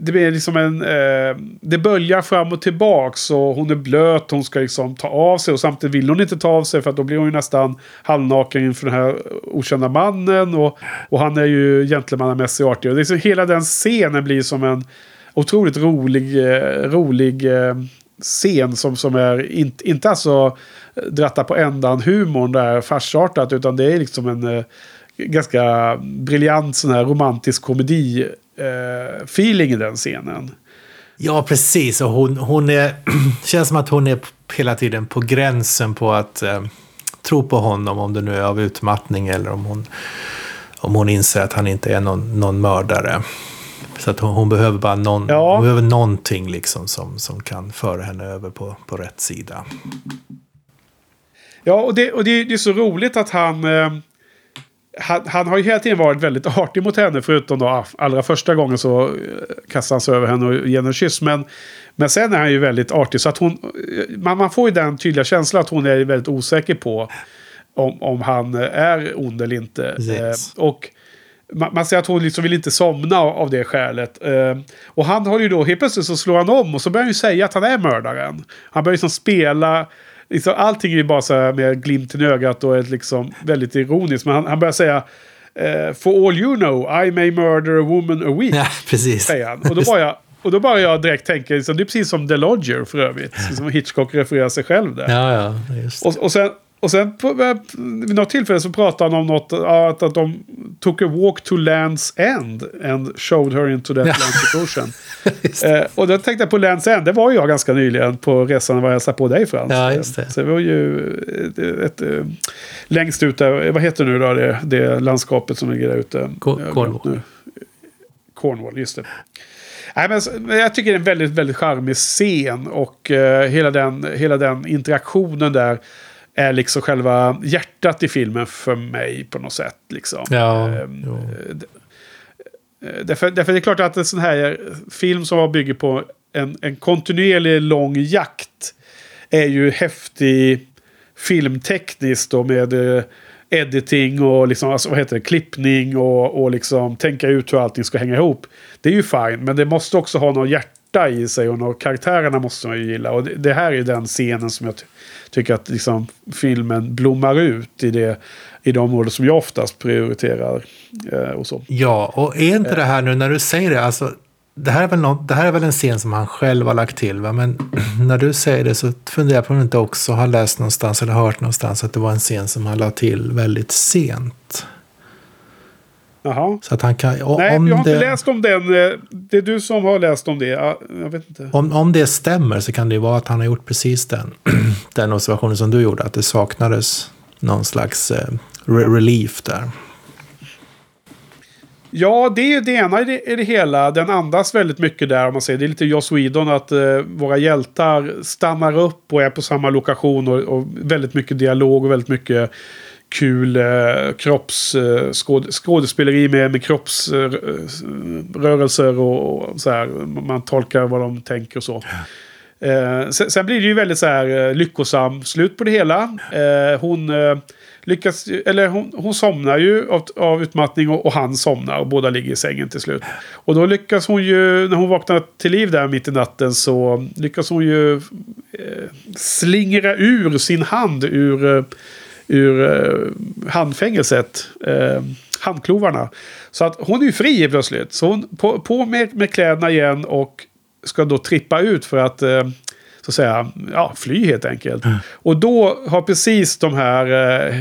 det blir liksom en... Eh, det böljar fram och tillbaks och hon är blöt. Hon ska liksom ta av sig och samtidigt vill hon inte ta av sig för att då blir hon ju nästan halvnaken inför den här okända mannen. Och, och han är ju gentlemannamässig och artig. Och det är så, hela den scenen blir som en otroligt rolig, eh, rolig eh, scen som, som är in, inte alltså dratta på ändan humorn där farsartat utan det är liksom en eh, ganska briljant sån här romantisk komedi eh, feeling i den scenen. Ja, precis. Och hon, hon är, känns som att hon är hela tiden på gränsen på att eh, tro på honom, om det nu är av utmattning eller om hon, om hon inser att han inte är någon, någon mördare. Så att hon, hon behöver bara någon, Ja. hon behöver någonting liksom som, som kan föra henne över på, på rätt sida. Ja, och det, och det, det är så roligt att han, eh, han... Han har ju hela tiden varit väldigt artig mot henne. Förutom då allra första gången så eh, kastar han sig över henne och ger henne en kyss. Men, men sen är han ju väldigt artig. Så att hon... eh, Man, man får ju den tydliga känslan att hon är väldigt osäker på om, om han är ond eller inte. Precis. Eh, och man, man ser att hon liksom vill inte somna av, av det skälet. Eh, och han har ju då, helt plötsligt så slår han om och så börjar han ju säga att han är mördaren. Han börjar liksom spela, liksom, allting är ju bara så här med glimten i ögat och är liksom väldigt ironiskt. Men han, han börjar säga eh, For all you know, I may murder a woman a week. Ja, precis. Säger han. Och då bara jag, och då bara jag direkt tänker, liksom, det är precis som The Lodger för övrigt. Som Hitchcock refererar sig själv där. Ja, ja. Och, och sen, och sen på, eh, vid något tillfälle så pratade han om något, att, att de took a walk to Land's End and showed her into the Atlantic Ocean. Eh, och då tänkte jag på Land's End, det var ju jag ganska nyligen på resan när jag hälsade på dig Frans. Ja, just det. Så det var ju ett, ett, ett, längst ut där, vad heter nu då det, det landskapet som ligger där ute? Cornwall. Cornwall, just det. Nej, men, men jag tycker det är en väldigt, väldigt charmig scen och eh, hela, den, hela den interaktionen där är liksom själva hjärtat i filmen för mig på något sätt. Liksom. Ja, Ehm, jo. Eh, Därför, därför är det klart att en sån här film som bygger på en, en kontinuerlig lång jakt är ju häftig filmtekniskt då med eh, editing och liksom, alltså, vad heter det, klippning och, och liksom tänka ut hur allting ska hänga ihop. Det är ju fine, men det måste också ha något hjärta i sig och några karaktärerna måste man ju gilla. Och det, det här är den scenen som jag ty- tycker att liksom, filmen blommar ut i, det, i de områden som jag oftast prioriterar. Eh, och så. Ja, och är inte det här nu när du säger det, alltså det här, är väl något, det här är väl en scen som han själv har lagt till, va? men när du säger det så funderar jag på om du inte också har läst någonstans eller hört någonstans att det var en scen som han lade till väldigt sent. Jaha. Så att han kan... och Nej, om jag har det, inte läst om den. eh, Det är du som har läst om det. Ja, Jag vet inte. Om, om det stämmer så kan det ju vara att han har gjort precis den, den observationen som du gjorde, att det saknades någon slags eh, re- relief där. Ja, det är ju det ena i det, i det hela. Den andas väldigt mycket där. Om man säger. Det är lite Joss Whedon att eh, våra hjältar stannar upp och är på samma lokation. Och, och väldigt mycket dialog och väldigt mycket kul eh, kropps, eh, skåd, skådespeleri med, med kroppsrörelser och, och så här. Man tolkar vad de tänker och så. Eh, sen, sen blir det ju väldigt så här eh, lyckosam slut på det hela. Eh, hon eh, lyckas, eller hon, hon somnar ju av, av utmattning och, och han somnar och båda ligger i sängen till slut. Och då lyckas hon ju, när hon vaknar till liv där mitt i natten så lyckas hon ju eh, slingra ur sin hand ur, eh, ur eh, handfängelset. Eh, handklovarna. Så att hon är ju fri plötsligt. Så hon på, på med, med kläderna igen och ska då trippa ut för att eh, så att säga, ja, fly helt enkelt. Och då har precis de här eh,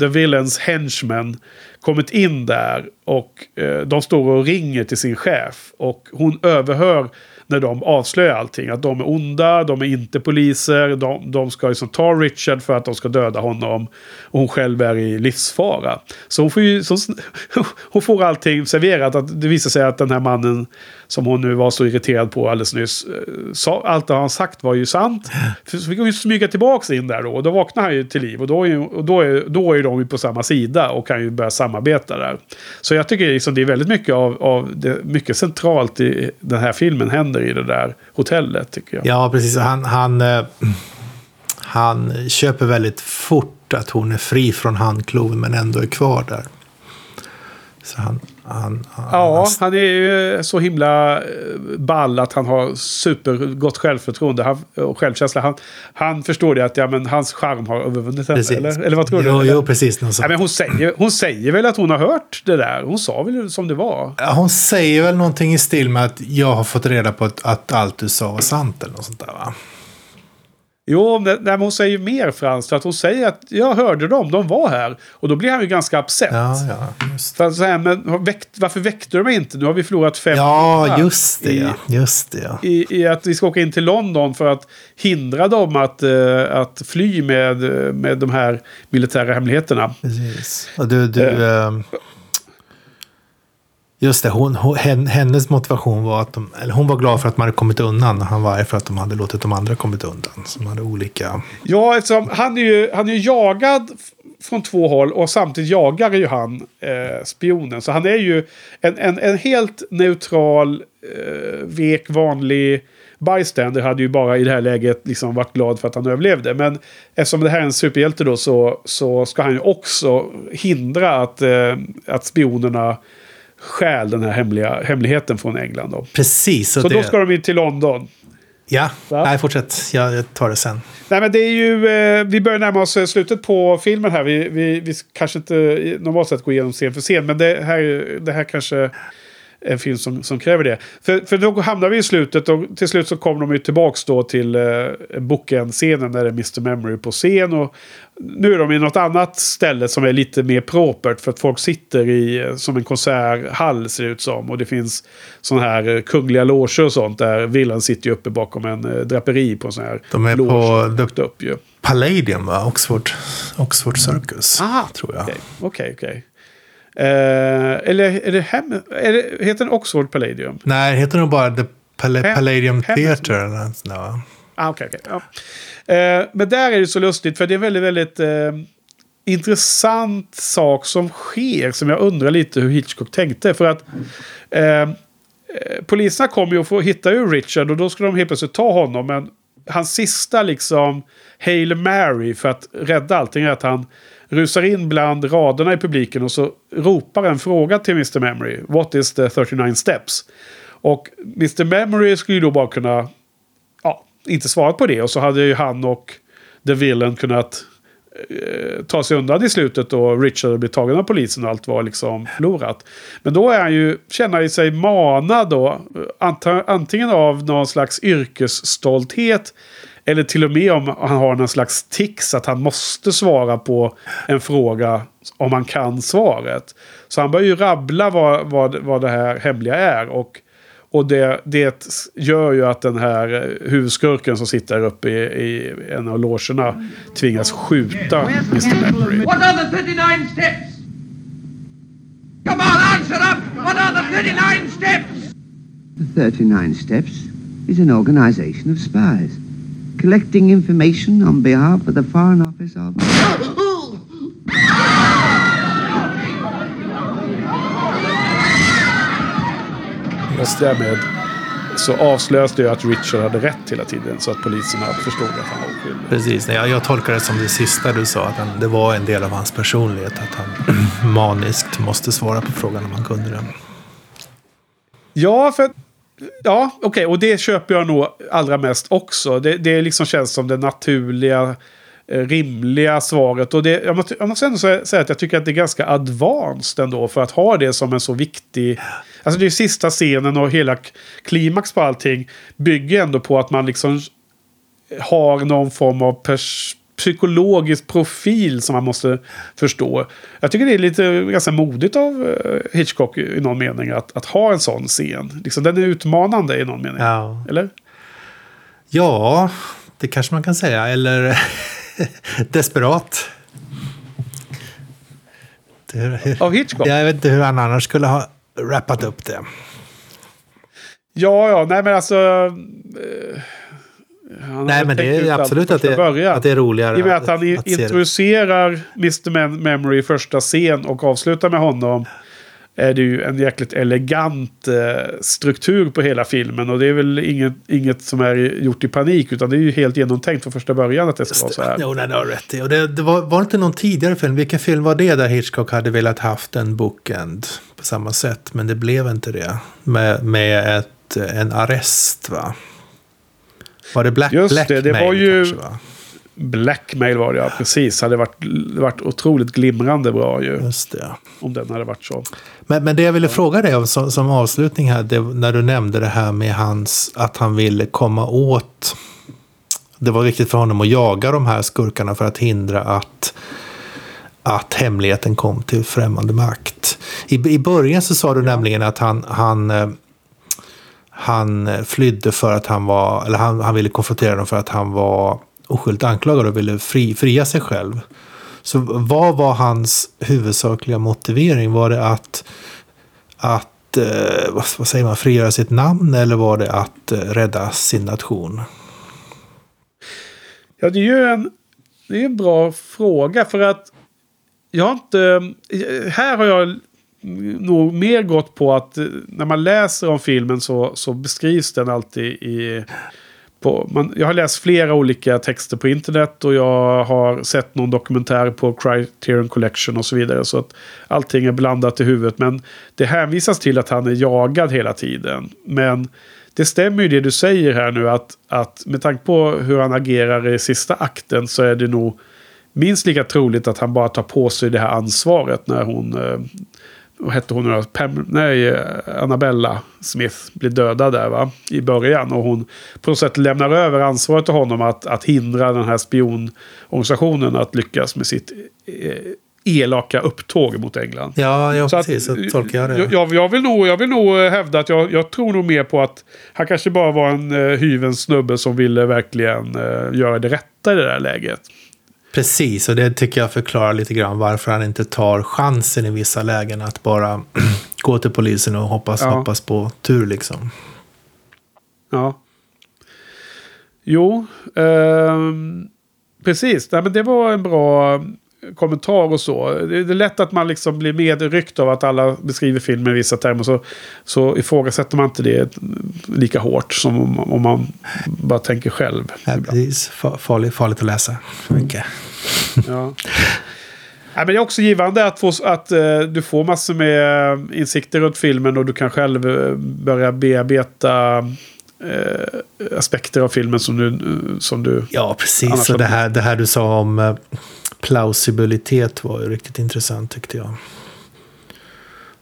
The Villains henchmen kommit in där och eh, de står och ringer till sin chef. Och hon överhör när de avslöjar allting. Att de är onda, de är inte poliser, de, de ska liksom ta Richard för att de ska döda honom. Och hon själv är i livsfara. Så hon får ju så, hon får allting serverat. Att det visar sig att den här mannen som hon nu var så irriterad på alldeles nyss. Eh, sa, allt det han sagt var ju sant. Så fick hon ju smyga tillbaka in där då. Och då vaknar han ju till liv. Och då är, ju- och då är, då är de ju på samma sida och kan ju börja samarbeta där. Så jag tycker liksom det är väldigt mycket av, av det, mycket centralt i den här filmen händer i det där hotellet tycker jag. Ja, precis. Han, han, eh, han köper väldigt fort att hon är fri från handkloven men ändå är kvar där. Så han... han, han Ja, han är ju så himla eh, ball att han har supergott självförtroende han, och självkänsla. Han, han förstår det att ja, men hans charm har övervunnit henne. Eller, eller vad tror jo, du? Jo, precis. Ja, men hon, säger, hon säger väl att hon har hört det där. Hon sa väl som det var. Ja, Hon säger väl någonting i stil med att jag har fått reda på att, att allt du sa var sant eller något sånt där va? Jo, men, hon säger mer Frans. För att hon säger att jag hörde dem, de var här. Och då blir han ju ganska upset. Ja, ja, just Så, så här, men väckt, varför väckte du mig inte? Nu har vi förlorat fem Ja, just det. i- Ja. Just det, ja. i, i att vi ska åka in till London för att hindra dem att, eh, att fly med, eh, med de här militära hemligheterna. Precis. Och du, du, ehm, just det, hon, hon, hennes motivation var att de, eller hon var glad för att man hade kommit undan. Han var arg för att de hade låtit de andra kommit undan. Som hade olika... Ja, eftersom han är ju, han är ju jagad från två håll och samtidigt jagar ju han eh, spionen. Så han är ju en, en, en helt neutral, eh, vek, vanlig bystander hade ju bara i det här läget liksom varit glad för att han överlevde. Men eftersom det här är en superhjälte då så, så ska han ju också hindra att, eh, att spionerna stjäl den här hemliga, hemligheten från England. Då. Precis. Så Så det, då ska de in till London. Ja, Va? nej fortsätt. Jag, jag tar det sen. Nej men det är ju, eh, vi börjar närma oss eh, slutet på filmen här. Vi, vi, vi kanske inte normalt sett går igenom scen för scen. Men det här, det här kanske en film som, som kräver det. För, för då hamnar vi i slutet och till slut så kommer de ju tillbaks då till eh, boken-scenen när det är Mr. Memory på scen. Och nu är de i något annat ställe som är lite mer propert för att folk sitter i eh, som en konserthall ser det ut som. Och det finns sådana här eh, kungliga loger och sånt där Villan sitter ju uppe bakom en eh, draperi på en sån här De är loge på högt upp ju. Palladium, va? Oxford, Oxford Circus. Aha, tror jag. Okej, okej. okej. Eh, eller är det, hem, är det heter den Oxford Palladium? Nej, heter nog bara The Palla- Hem- Palladium Hem- Theatre. Va? Ah, okay, okay. Ja. Eh, men där är det så lustigt för det är väldigt, väldigt eh, intressant sak som sker. Som jag undrar lite hur Hitchcock tänkte. För att eh, eh poliserna kommer ju och får, hittar ju Richard och då ska de helt plötsligt ta honom. Men hans sista liksom Hail Mary för att rädda allting är att han rusar in bland raderna i publiken och så ropar en fråga till Mr. Memory. What is the 39 steps? Och Mr. Memory skulle ju då bara kunna ja, inte svara på det. Och så hade ju han och The Villain kunnat eh, ta sig undan i slutet och Richard blir tagen av polisen och allt var liksom förlorat. Men då är han ju, känner sig manad då, eh, antingen av någon slags yrkesstolthet eller till och med om han har någon slags tics att han måste svara på en fråga om han kan svaret. Så han börjar ju rabbla vad, vad, vad det här hemliga är. Och, och det, det gör ju att den här huvudskurken som sitter uppe i, i en av logerna tvingas skjuta Mr. Memory. What are the 39 steps? Come on, answer up! What are the 39 steps? The 39 Steps is an organization of spies. Collecting information on behalf of the Foreign Office of... Just därmed så avslöjas det ju att Richard hade rätt hela tiden. Så att poliserna förstod att han var oskyldig. Precis, jag, jag tolkar det som det sista du sa. Att han, det var en del av hans personlighet. Att han maniskt måste svara på frågan om han kunde det. Ja, för Ja, okej. Okay. Och det köper jag nog allra mest också. Det, det liksom känns som det naturliga, eh, rimliga svaret. Och det, jag, måste, jag måste ändå säga att jag tycker att det är ganska advanced ändå. För att ha det som en så viktig... Alltså det är sista scenen och hela klimax på allting bygger ändå på att man liksom har någon form av pers psykologisk profil som man måste förstå. Jag tycker det är lite ganska modigt av eh, Hitchcock i någon mening att, att ha en sån scen. Liksom, den är utmanande i någon mening. Ja. Eller? Ja, det kanske man kan säga. Eller desperat. Av Hitchcock? Jag vet inte hur han annars skulle ha rappat upp det. Ja, ja, nej men alltså... Eh, han Nej, men det är absolut att det, att det är roligare. I och med att, han att introducerar Mr. Memory i första scen och avslutar med honom. Är det ju en jäkligt elegant eh, struktur på hela filmen. Och det är väl inget, inget som är gjort i panik. Utan det är ju helt genomtänkt från första början att det ska vara så här. Jo, nej, det har rätt i. Och det, det var, var inte någon tidigare film? Vilken film var det där Hitchcock hade velat haft en bookend på samma sätt? Men det blev inte det. Med, med ett, en arrest, va? Var det Black, Just Blackmail det, det var ju... Kanske, va? Blackmail var det ja, precis. Hade varit, varit otroligt glimrande bra ju. Just det. Om den hade varit så. Men, men det jag ville fråga dig som, som avslutning här, det, när du nämnde det här med hans, att han ville komma åt, det var viktigt för honom att jaga de här skurkarna för att hindra att att hemligheten kom till främmande makt. I, i början så sa du nämligen att han, han eh, han eh, flydde för att han var, eller han, han ville konfrontera dem för att han var oskyldigt anklagad och ville fri, fria sig själv. Så vad var hans huvudsakliga motivering? Var det att, att eh, vad, vad, säger man, frigöra sitt namn eller var det att eh, rädda sin nation? Ja, det är ju en, det är en bra fråga för att jag har inte... Här har jag nog mer gått på att eh, när man läser om filmen så, så beskrivs den alltid i... På, man, jag har läst flera olika texter på internet och jag har sett någon dokumentär på Criterion Collection och så vidare. Så att allting är blandat i huvudet. Men det hänvisas till att han är jagad hela tiden. Men det stämmer ju det du säger här nu att, att med tanke på hur han agerar i sista akten så är det nog minst lika troligt att han bara tar på sig det här ansvaret när hon eh, vad hette hon nu Pam, Nej, Annabella Smith blir dödad där va? I början. Och hon på något sätt lämnar över ansvaret till honom att, att hindra den här spionorganisationen att lyckas med sitt eh, elaka upptåg mot England. Ja, ja så precis. Att, så tolkar jag det. Jag, jag, vill nog, jag vill nog hävda att jag, jag tror nog mer på att han kanske bara var en uh, hyvens snubbe som ville verkligen uh, göra det rätta i det där läget. Precis, och det tycker jag förklarar lite grann varför han inte tar chansen i vissa lägen att bara gå till polisen och hoppas, ja. hoppas på tur liksom. Ja. Jo, ehm, precis. Nej, men det var en bra kommentar och så. Det är lätt att man liksom blir medryckt av att alla beskriver filmen i vissa termer. Så, så ifrågasätter man inte det lika hårt som om, om man bara tänker själv. Ja, precis. Fa- Farligt, farligt att läsa. Mycket. Ja. Nej, men det är också givande att, få, att eh, du får massor med eh, insikter runt filmen och du kan själv eh, börja bearbeta eh, aspekter av filmen som du... Som du Ja, precis. Och det här, det här du sa om plausibilitet var ju riktigt intressant tyckte jag.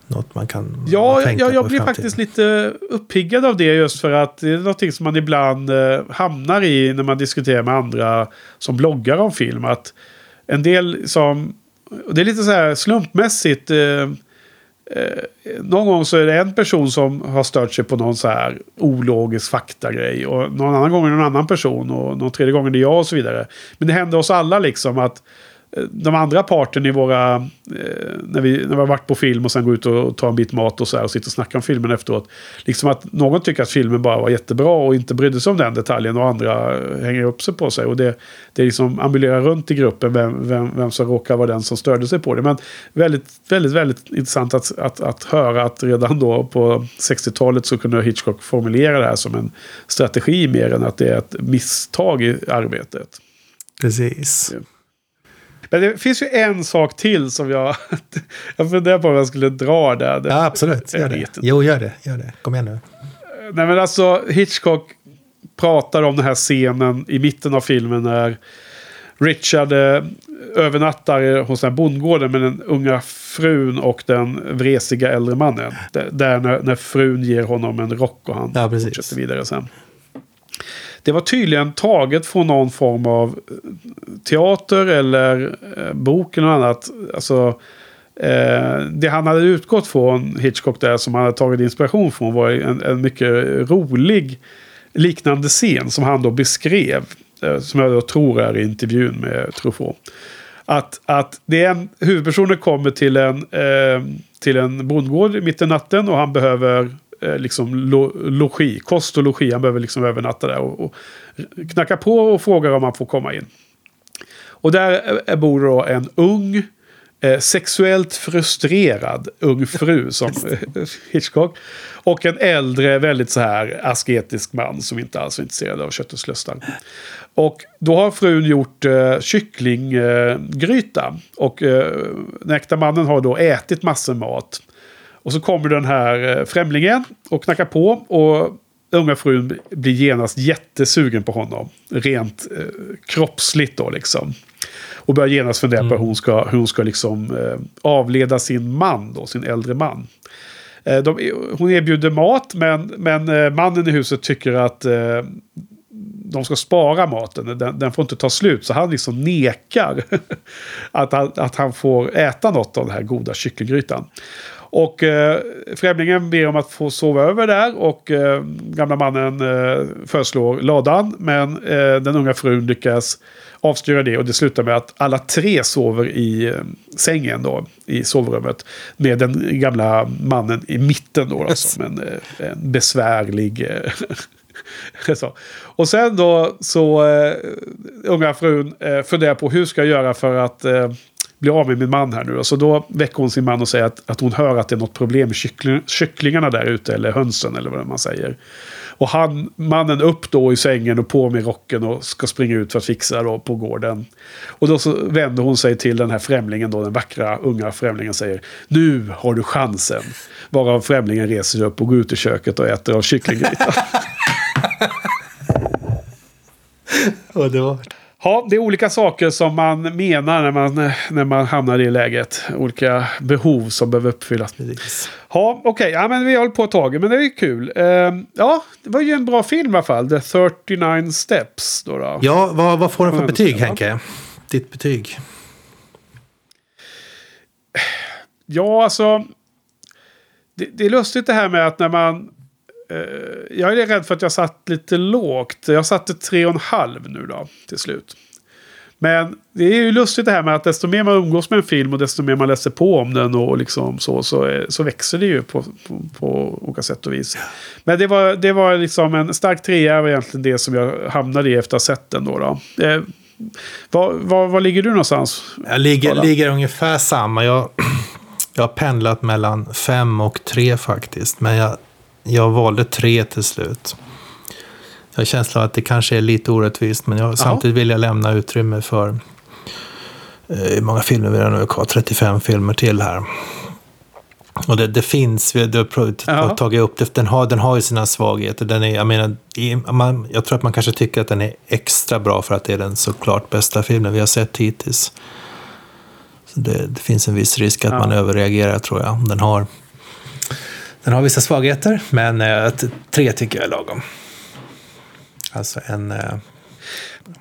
Något man kan Ja, tänka jag, jag på blir faktiskt lite uppiggad av det just för att det är någonting som man ibland eh, hamnar i när man diskuterar med andra som bloggar om film. Att en del som... Och det är lite så här slumpmässigt. Eh, eh, någon gång så är det en person som har stört sig på någon så här ologisk faktagrej. Och någon annan gång är det någon annan person. Och någon tredje gången är det jag och så vidare. Men det händer oss alla liksom att de andra parten i våra... Eh, när, vi, när vi har varit på film och sen går ut och tar en bit mat och så här och sitter och snackar om filmen efteråt. Liksom att någon tycker att filmen bara var jättebra och inte brydde sig om den detaljen och andra eh, hänger upp sig på sig. Och det, det liksom ambulerar runt i gruppen vem, vem, vem som råkar vara den som störde sig på det. Men väldigt, väldigt, väldigt intressant att, att, att höra att redan då på 60-talet så kunde Hitchcock formulera det här som en strategi mer än att det är ett misstag i arbetet. Precis. Men det finns ju en sak till som jag... jag funderar på om jag skulle dra där. Ja, absolut. Gör det. Jo, gör det. Gör det. Kom igen nu. Nej men alltså Hitchcock pratar om den här scenen i mitten av filmen när Richard eh, övernattar hos den här bondgården med den unga frun och den vresiga äldre mannen. Där- Där när, när frun ger honom en rock och han Ja, precis. fortsätter vidare sen. Det var tydligen taget från någon form av eh, teater eller eh, bok eller något annat. Alltså, eh, det han hade utgått från Hitchcock där som han hade tagit inspiration från var en, en mycket rolig liknande scen som han då beskrev. Eh, som jag då tror är i intervjun med Truffaut. Att, att det är en, huvudpersonen kommer till en, eh, till en bondgård mitt i natten och han behöver liksom lo, logi, kost och logi. Han behöver liksom övernatta där och, och knacka på och frågar om han får komma in. Och där eh, bor då en ung, eh, sexuellt frustrerad ung fru som eh, Hitchcock. Och en äldre, väldigt så här asketisk man som inte alls är intresserad av köttets lustar. Och då har frun gjort eh, kycklinggryta. Eh, och eh, den äkta mannen har då ätit massor mat. Och så kommer den här eh, främlingen och knackar på. Och unga frun blir genast jättesugen på honom. Rent eh, kroppsligt då liksom. Och börjar genast fundera på hur hon ska, hur hon ska liksom, eh, avleda sin man, då, sin äldre man. Eh, de, hon erbjuder mat, men, men eh, mannen i huset tycker att eh, de ska spara maten. Den, den får inte ta slut. Så han liksom nekar att, han, att han får äta något av den här goda kycklinggrytan. Och eh, främlingen ber om att få sova över där och eh, gamla mannen eh, föreslår ladan. Men eh, den unga frun lyckas avstyra det och det slutar med att alla tre sover i eh, sängen då, i sovrummet. Med den gamla mannen i mitten då, då som en, en besvärlig... Eh, så. Och sen då så eh, unga frun eh, funderar på hur ska jag göra för att blir av med min man här nu. Så då väcker hon sin man och säger att, att hon hör att det är något problem med kyckling, kycklingarna där ute. Eller hönsen eller vad man säger. Och han, mannen upp då i sängen och på med rocken och ska springa ut för att fixa då på gården. Och då så vänder hon sig till den här främlingen då, den vackra unga främlingen säger Nu har du chansen. Varav främlingen reser sig upp och går ut i köket och äter av kycklinggrytan. Ja, det är olika saker som man menar när man, när man hamnar i läget. Olika behov som behöver uppfyllas. Precis. Ja, okej. Ja, men vi har hållit på ett tag, men det är ju kul. Ehm, ja, det var ju en bra film i alla fall. The 39 Steps. Då då. Ja, vad, vad får den för Ja, betyg, ja. Henke? Ditt betyg? Ja, alltså. Det, det är lustigt det här med att när man... Eh, jag är rädd för att jag satt lite lågt. Jag satte tre och en halv nu då till slut. Men det är ju lustigt det här med att desto mer man umgås med en film och desto mer man läser på om den och liksom så, så, är- så växer det ju på, på, på olika sätt och vis. Men det var, det var liksom en stark trea var egentligen det som jag hamnade i efter att ha sett den då. då. Eh, var, var, var ligger du någonstans? Jag ligger, Kolla. ligger ungefär samma. Jag, jag har pendlat mellan fem och tre faktiskt. Men jag, jag valde tre till slut. Jag har känslan att det kanske är lite orättvist. Men jag, samtidigt vill jag lämna utrymme för... Eh, hur många filmer vi har nu kvar? 35 filmer till här. Och det, det finns, vi har tagit upp det, den har, den har ju sina svagheter. Den är, jag, menar, man, jag tror att man kanske tycker att den är extra bra för att det är den såklart bästa filmen vi har sett hittills. Så det, det finns en viss risk att Ja. man överreagerar tror jag. Den har, den har vissa svagheter, men eh, tre tycker jag är lagom. Alltså en... Eh,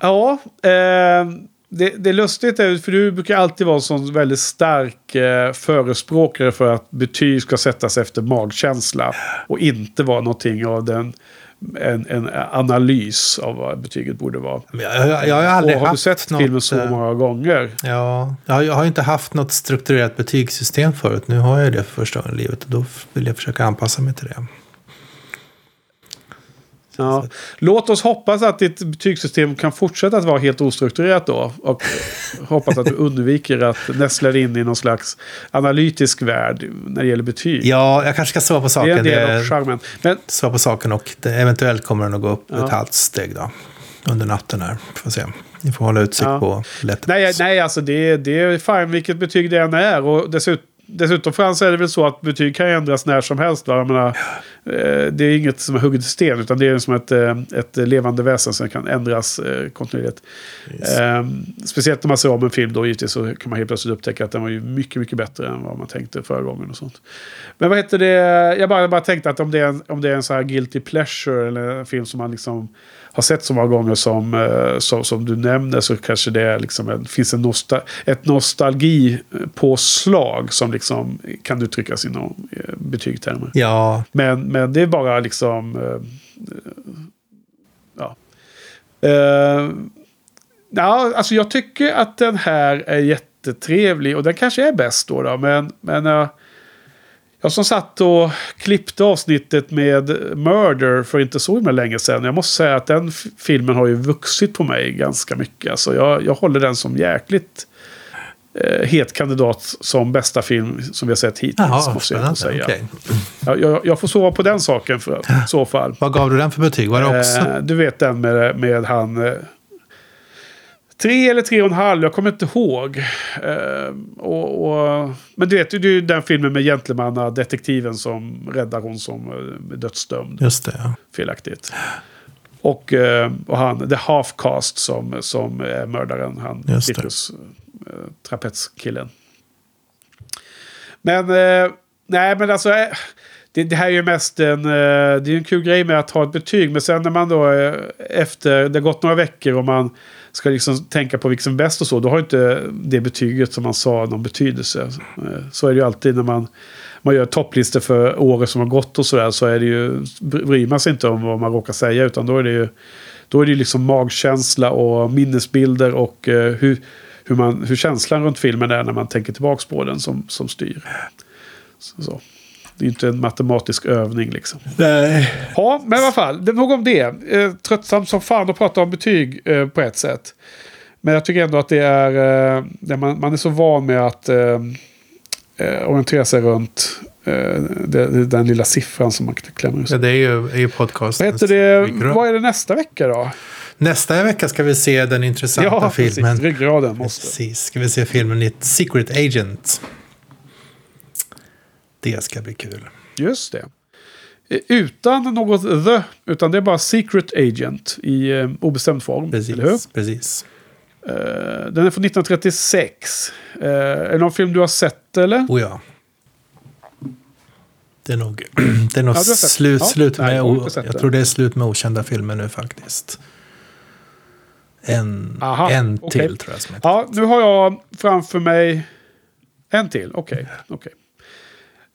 Ja, eh, det, det är lustigt är, för du brukar alltid vara en sån väldigt stark eh, förespråkare för att betyg ska sättas efter magkänsla. Och inte vara någonting av den, en, en analys av vad betyget borde vara. jag, jag, jag har aldrig Och har du haft sett något, filmen så eh, många gånger? Ja, jag har, jag har inte haft något strukturerat betygssystem förut. Nu har jag det för första gången i livet och då vill jag försöka anpassa mig till det. Ja. Låt oss hoppas att ditt betygssystem kan fortsätta att vara helt ostrukturerat då. Och hoppas att du undviker att nästla in i någon slags analytisk värld när det gäller betyg. Ja, jag kanske ska svara på det är saken. en del av Det- charmen. Men svara på saken och eventuellt kommer den att gå upp Ja. ett halvt steg då. Under natten här. Får se. Ni får hålla utsikt Ja. på lätt. nej, nej alltså det, det är fine vilket betyg det än är. Och dessutom, dessutom Frans är det väl så att betyg kan ändras när som helst. Va? Menar, eh, det är inget som är hugget i sten utan det är som ett, eh, ett levande väsen som kan ändras eh, kontinuerligt. Eh, speciellt när man ser om en film då givetvis så kan man helt plötsligt upptäcka att den var ju mycket, mycket bättre än vad man tänkte förra gången och sånt. Men vad heter det? Jag bara, bara tänkte att om det, är en, om det är en så här guilty pleasure eller en film som man liksom har sett så många gånger som, eh, som, som du nämner så kanske det är liksom en, finns en nosta, ett nostalgipåslag som liksom kan uttryckas inom eh, betygtermer. Ja, Men, men det är bara liksom... eh, ja. Uh, ja, alltså jag tycker att den här är jättetrevlig och den kanske är bäst då. då men men eh, jag som satt och klippte avsnittet med Murder för inte så himla länge sedan. Jag måste säga att den filmen har ju vuxit på mig ganska mycket. Alltså jag, jag håller den som jäkligt eh, het kandidat som bästa film som vi har sett hittills. jaha, måste jag säga. Okej. Jag, jag, jag får sova på den saken för, i så fall. Vad gav du den för betyg? Var det också? Eh, du vet den med, med han... Tre eller tre och en halv, jag kommer inte ihåg. Eh, och, och, men du vet, det är ju den filmen med gentlemannadetektiven som räddar hon som eh, är dödsdömd. Just det, ja. Felaktigt. Och, eh, och han, The Half Cast som, som är mördaren. Han, cirkus, eh, trapetskillen. Men, nej men alltså. Det, det här är ju mest en, det är en kul grej med att ha ett betyg. Men sen när man då efter, det har gått några veckor och man ska liksom tänka på vilken som är bäst och så. Då har inte det betyget som man sa någon betydelse. Eh, så är det ju alltid när man, man gör topplistor för året som har gått och sådär. Så är det ju, bryr man sig inte om vad man råkar säga. Utan då är det ju då är det liksom magkänsla och minnesbilder och eh, hur, hur, man, hur känslan runt filmen är när man tänker tillbaka på den som, som styr. Så, så. Det är inte en matematisk övning liksom. Nej. Ja, men i alla fall. Det nog om det. Eh, tröttsamt som fan att prata om betyg eh, på ett sätt. Men jag tycker ändå att det är... Eh, det man, man är så van med att eh, orientera sig runt den lilla siffran som man klämmer sig. Ja, det är ju, är ju podcast. Vad heter det? Vad är det nästa vecka då? Nästa vecka ska vi se den intressanta Ja, precis. filmen. Ryggraden måste. Precis, ska vi se filmen i Secret Agent. Det ska bli kul. Just det. Eh, Utan något the, utan det är bara Secret Agent i eh, obestämd form. Eller hur? Precis, precis. Eh, den är från 1936. Eh, är det någon film du har sett eller? Oh ja. Det är nog, det är nog Ja, slut, Ja, slut nej, med... jag sett jag det. tror det är slut med okända filmer nu faktiskt. En, Aha, en okej. till tror jag som. Ja, nu har jag framför mig en till. Okej, okej.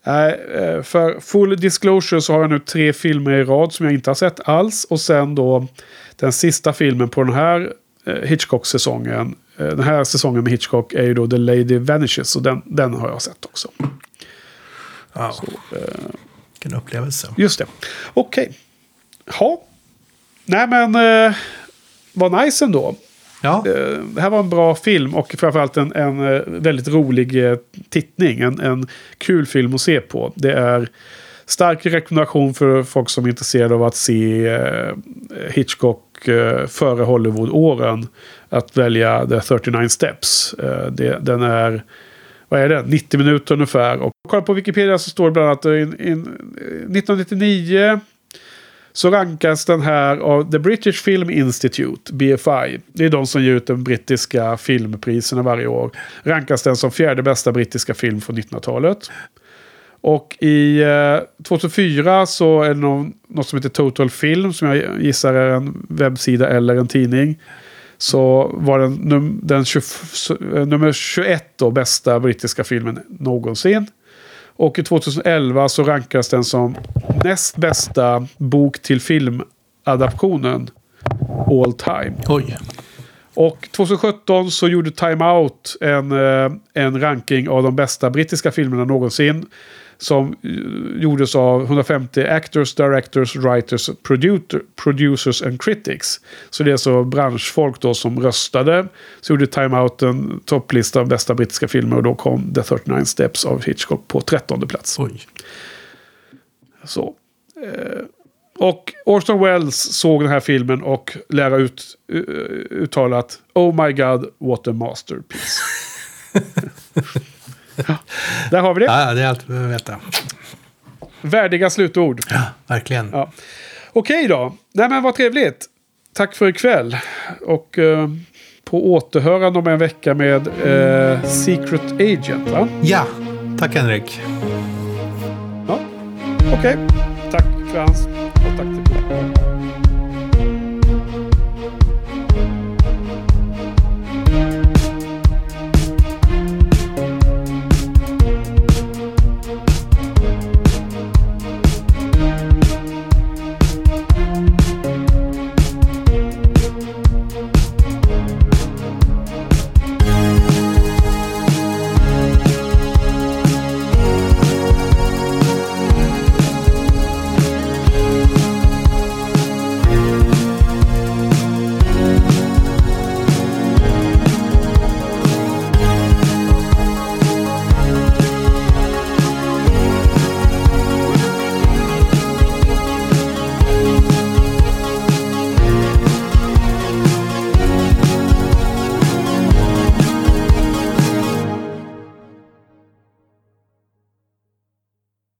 Nej, eh, för full disclosure så har jag nu tre filmer i rad som jag inte har sett alls. Och sen då den sista filmen på den här eh, Hitchcock-säsongen eh, den här säsongen med Hitchcock är ju då The Lady Vanishes. Och den, den har jag sett också. Ja. Vilken upplevelse. Just det. Okej. Ja. Nej men, eh, vad nice ändå. Ja, eh, det här var en bra film och framförallt en, en eh, väldigt rolig eh, tittning. En, en kul film att se på. Det är stark rekommendation för folk som är intresserade av att se Hitchcock före Hollywood-åren. Att välja The 39 Steps. Det, den är, vad är det, 90 minuter ungefär. Och kolla på Wikipedia så står det bland annat in, in, 1999 så rankas den här av The British Film Institute, BFI. Det är de som ger ut de brittiska filmpriserna varje år. Rankas den som fjärde bästa brittiska film från 1900-talet. Och i eh, 2004 så är det någon, något som heter Total Film som jag gissar är en webbsida eller en tidning. Så var den, num, den 20, eh, nummer 21 då bästa brittiska filmen någonsin. Och i 2011 så rankas den som näst bästa bok till filmadaptionen all time. oj. Och 2017 så gjorde Time Out en, eh, en ranking av de bästa brittiska filmerna någonsin. Som eh, gjordes av 150 actors, directors, writers, producer, producers and critics. Så det är så branschfolk då som röstade. Så gjorde Time Out en topplista av bästa brittiska filmer och då kom The 39 Steps av Hitchcock på 13 plats. Oj. Så. Eh, och Orson Welles såg den här filmen och lära ut uh, uttalat Oh my God, what a masterpiece. där har vi det. Ja, det är allt vi behöver veta. Värdiga slutord. Ja, verkligen. Ja. Okej då. Nej men vad trevligt. Tack för ikväll. Och eh, på återhörande om en vecka med eh, Secret Agent va? Ja, tack Henrik. Ja. Okej. Tack Frans. Och tack till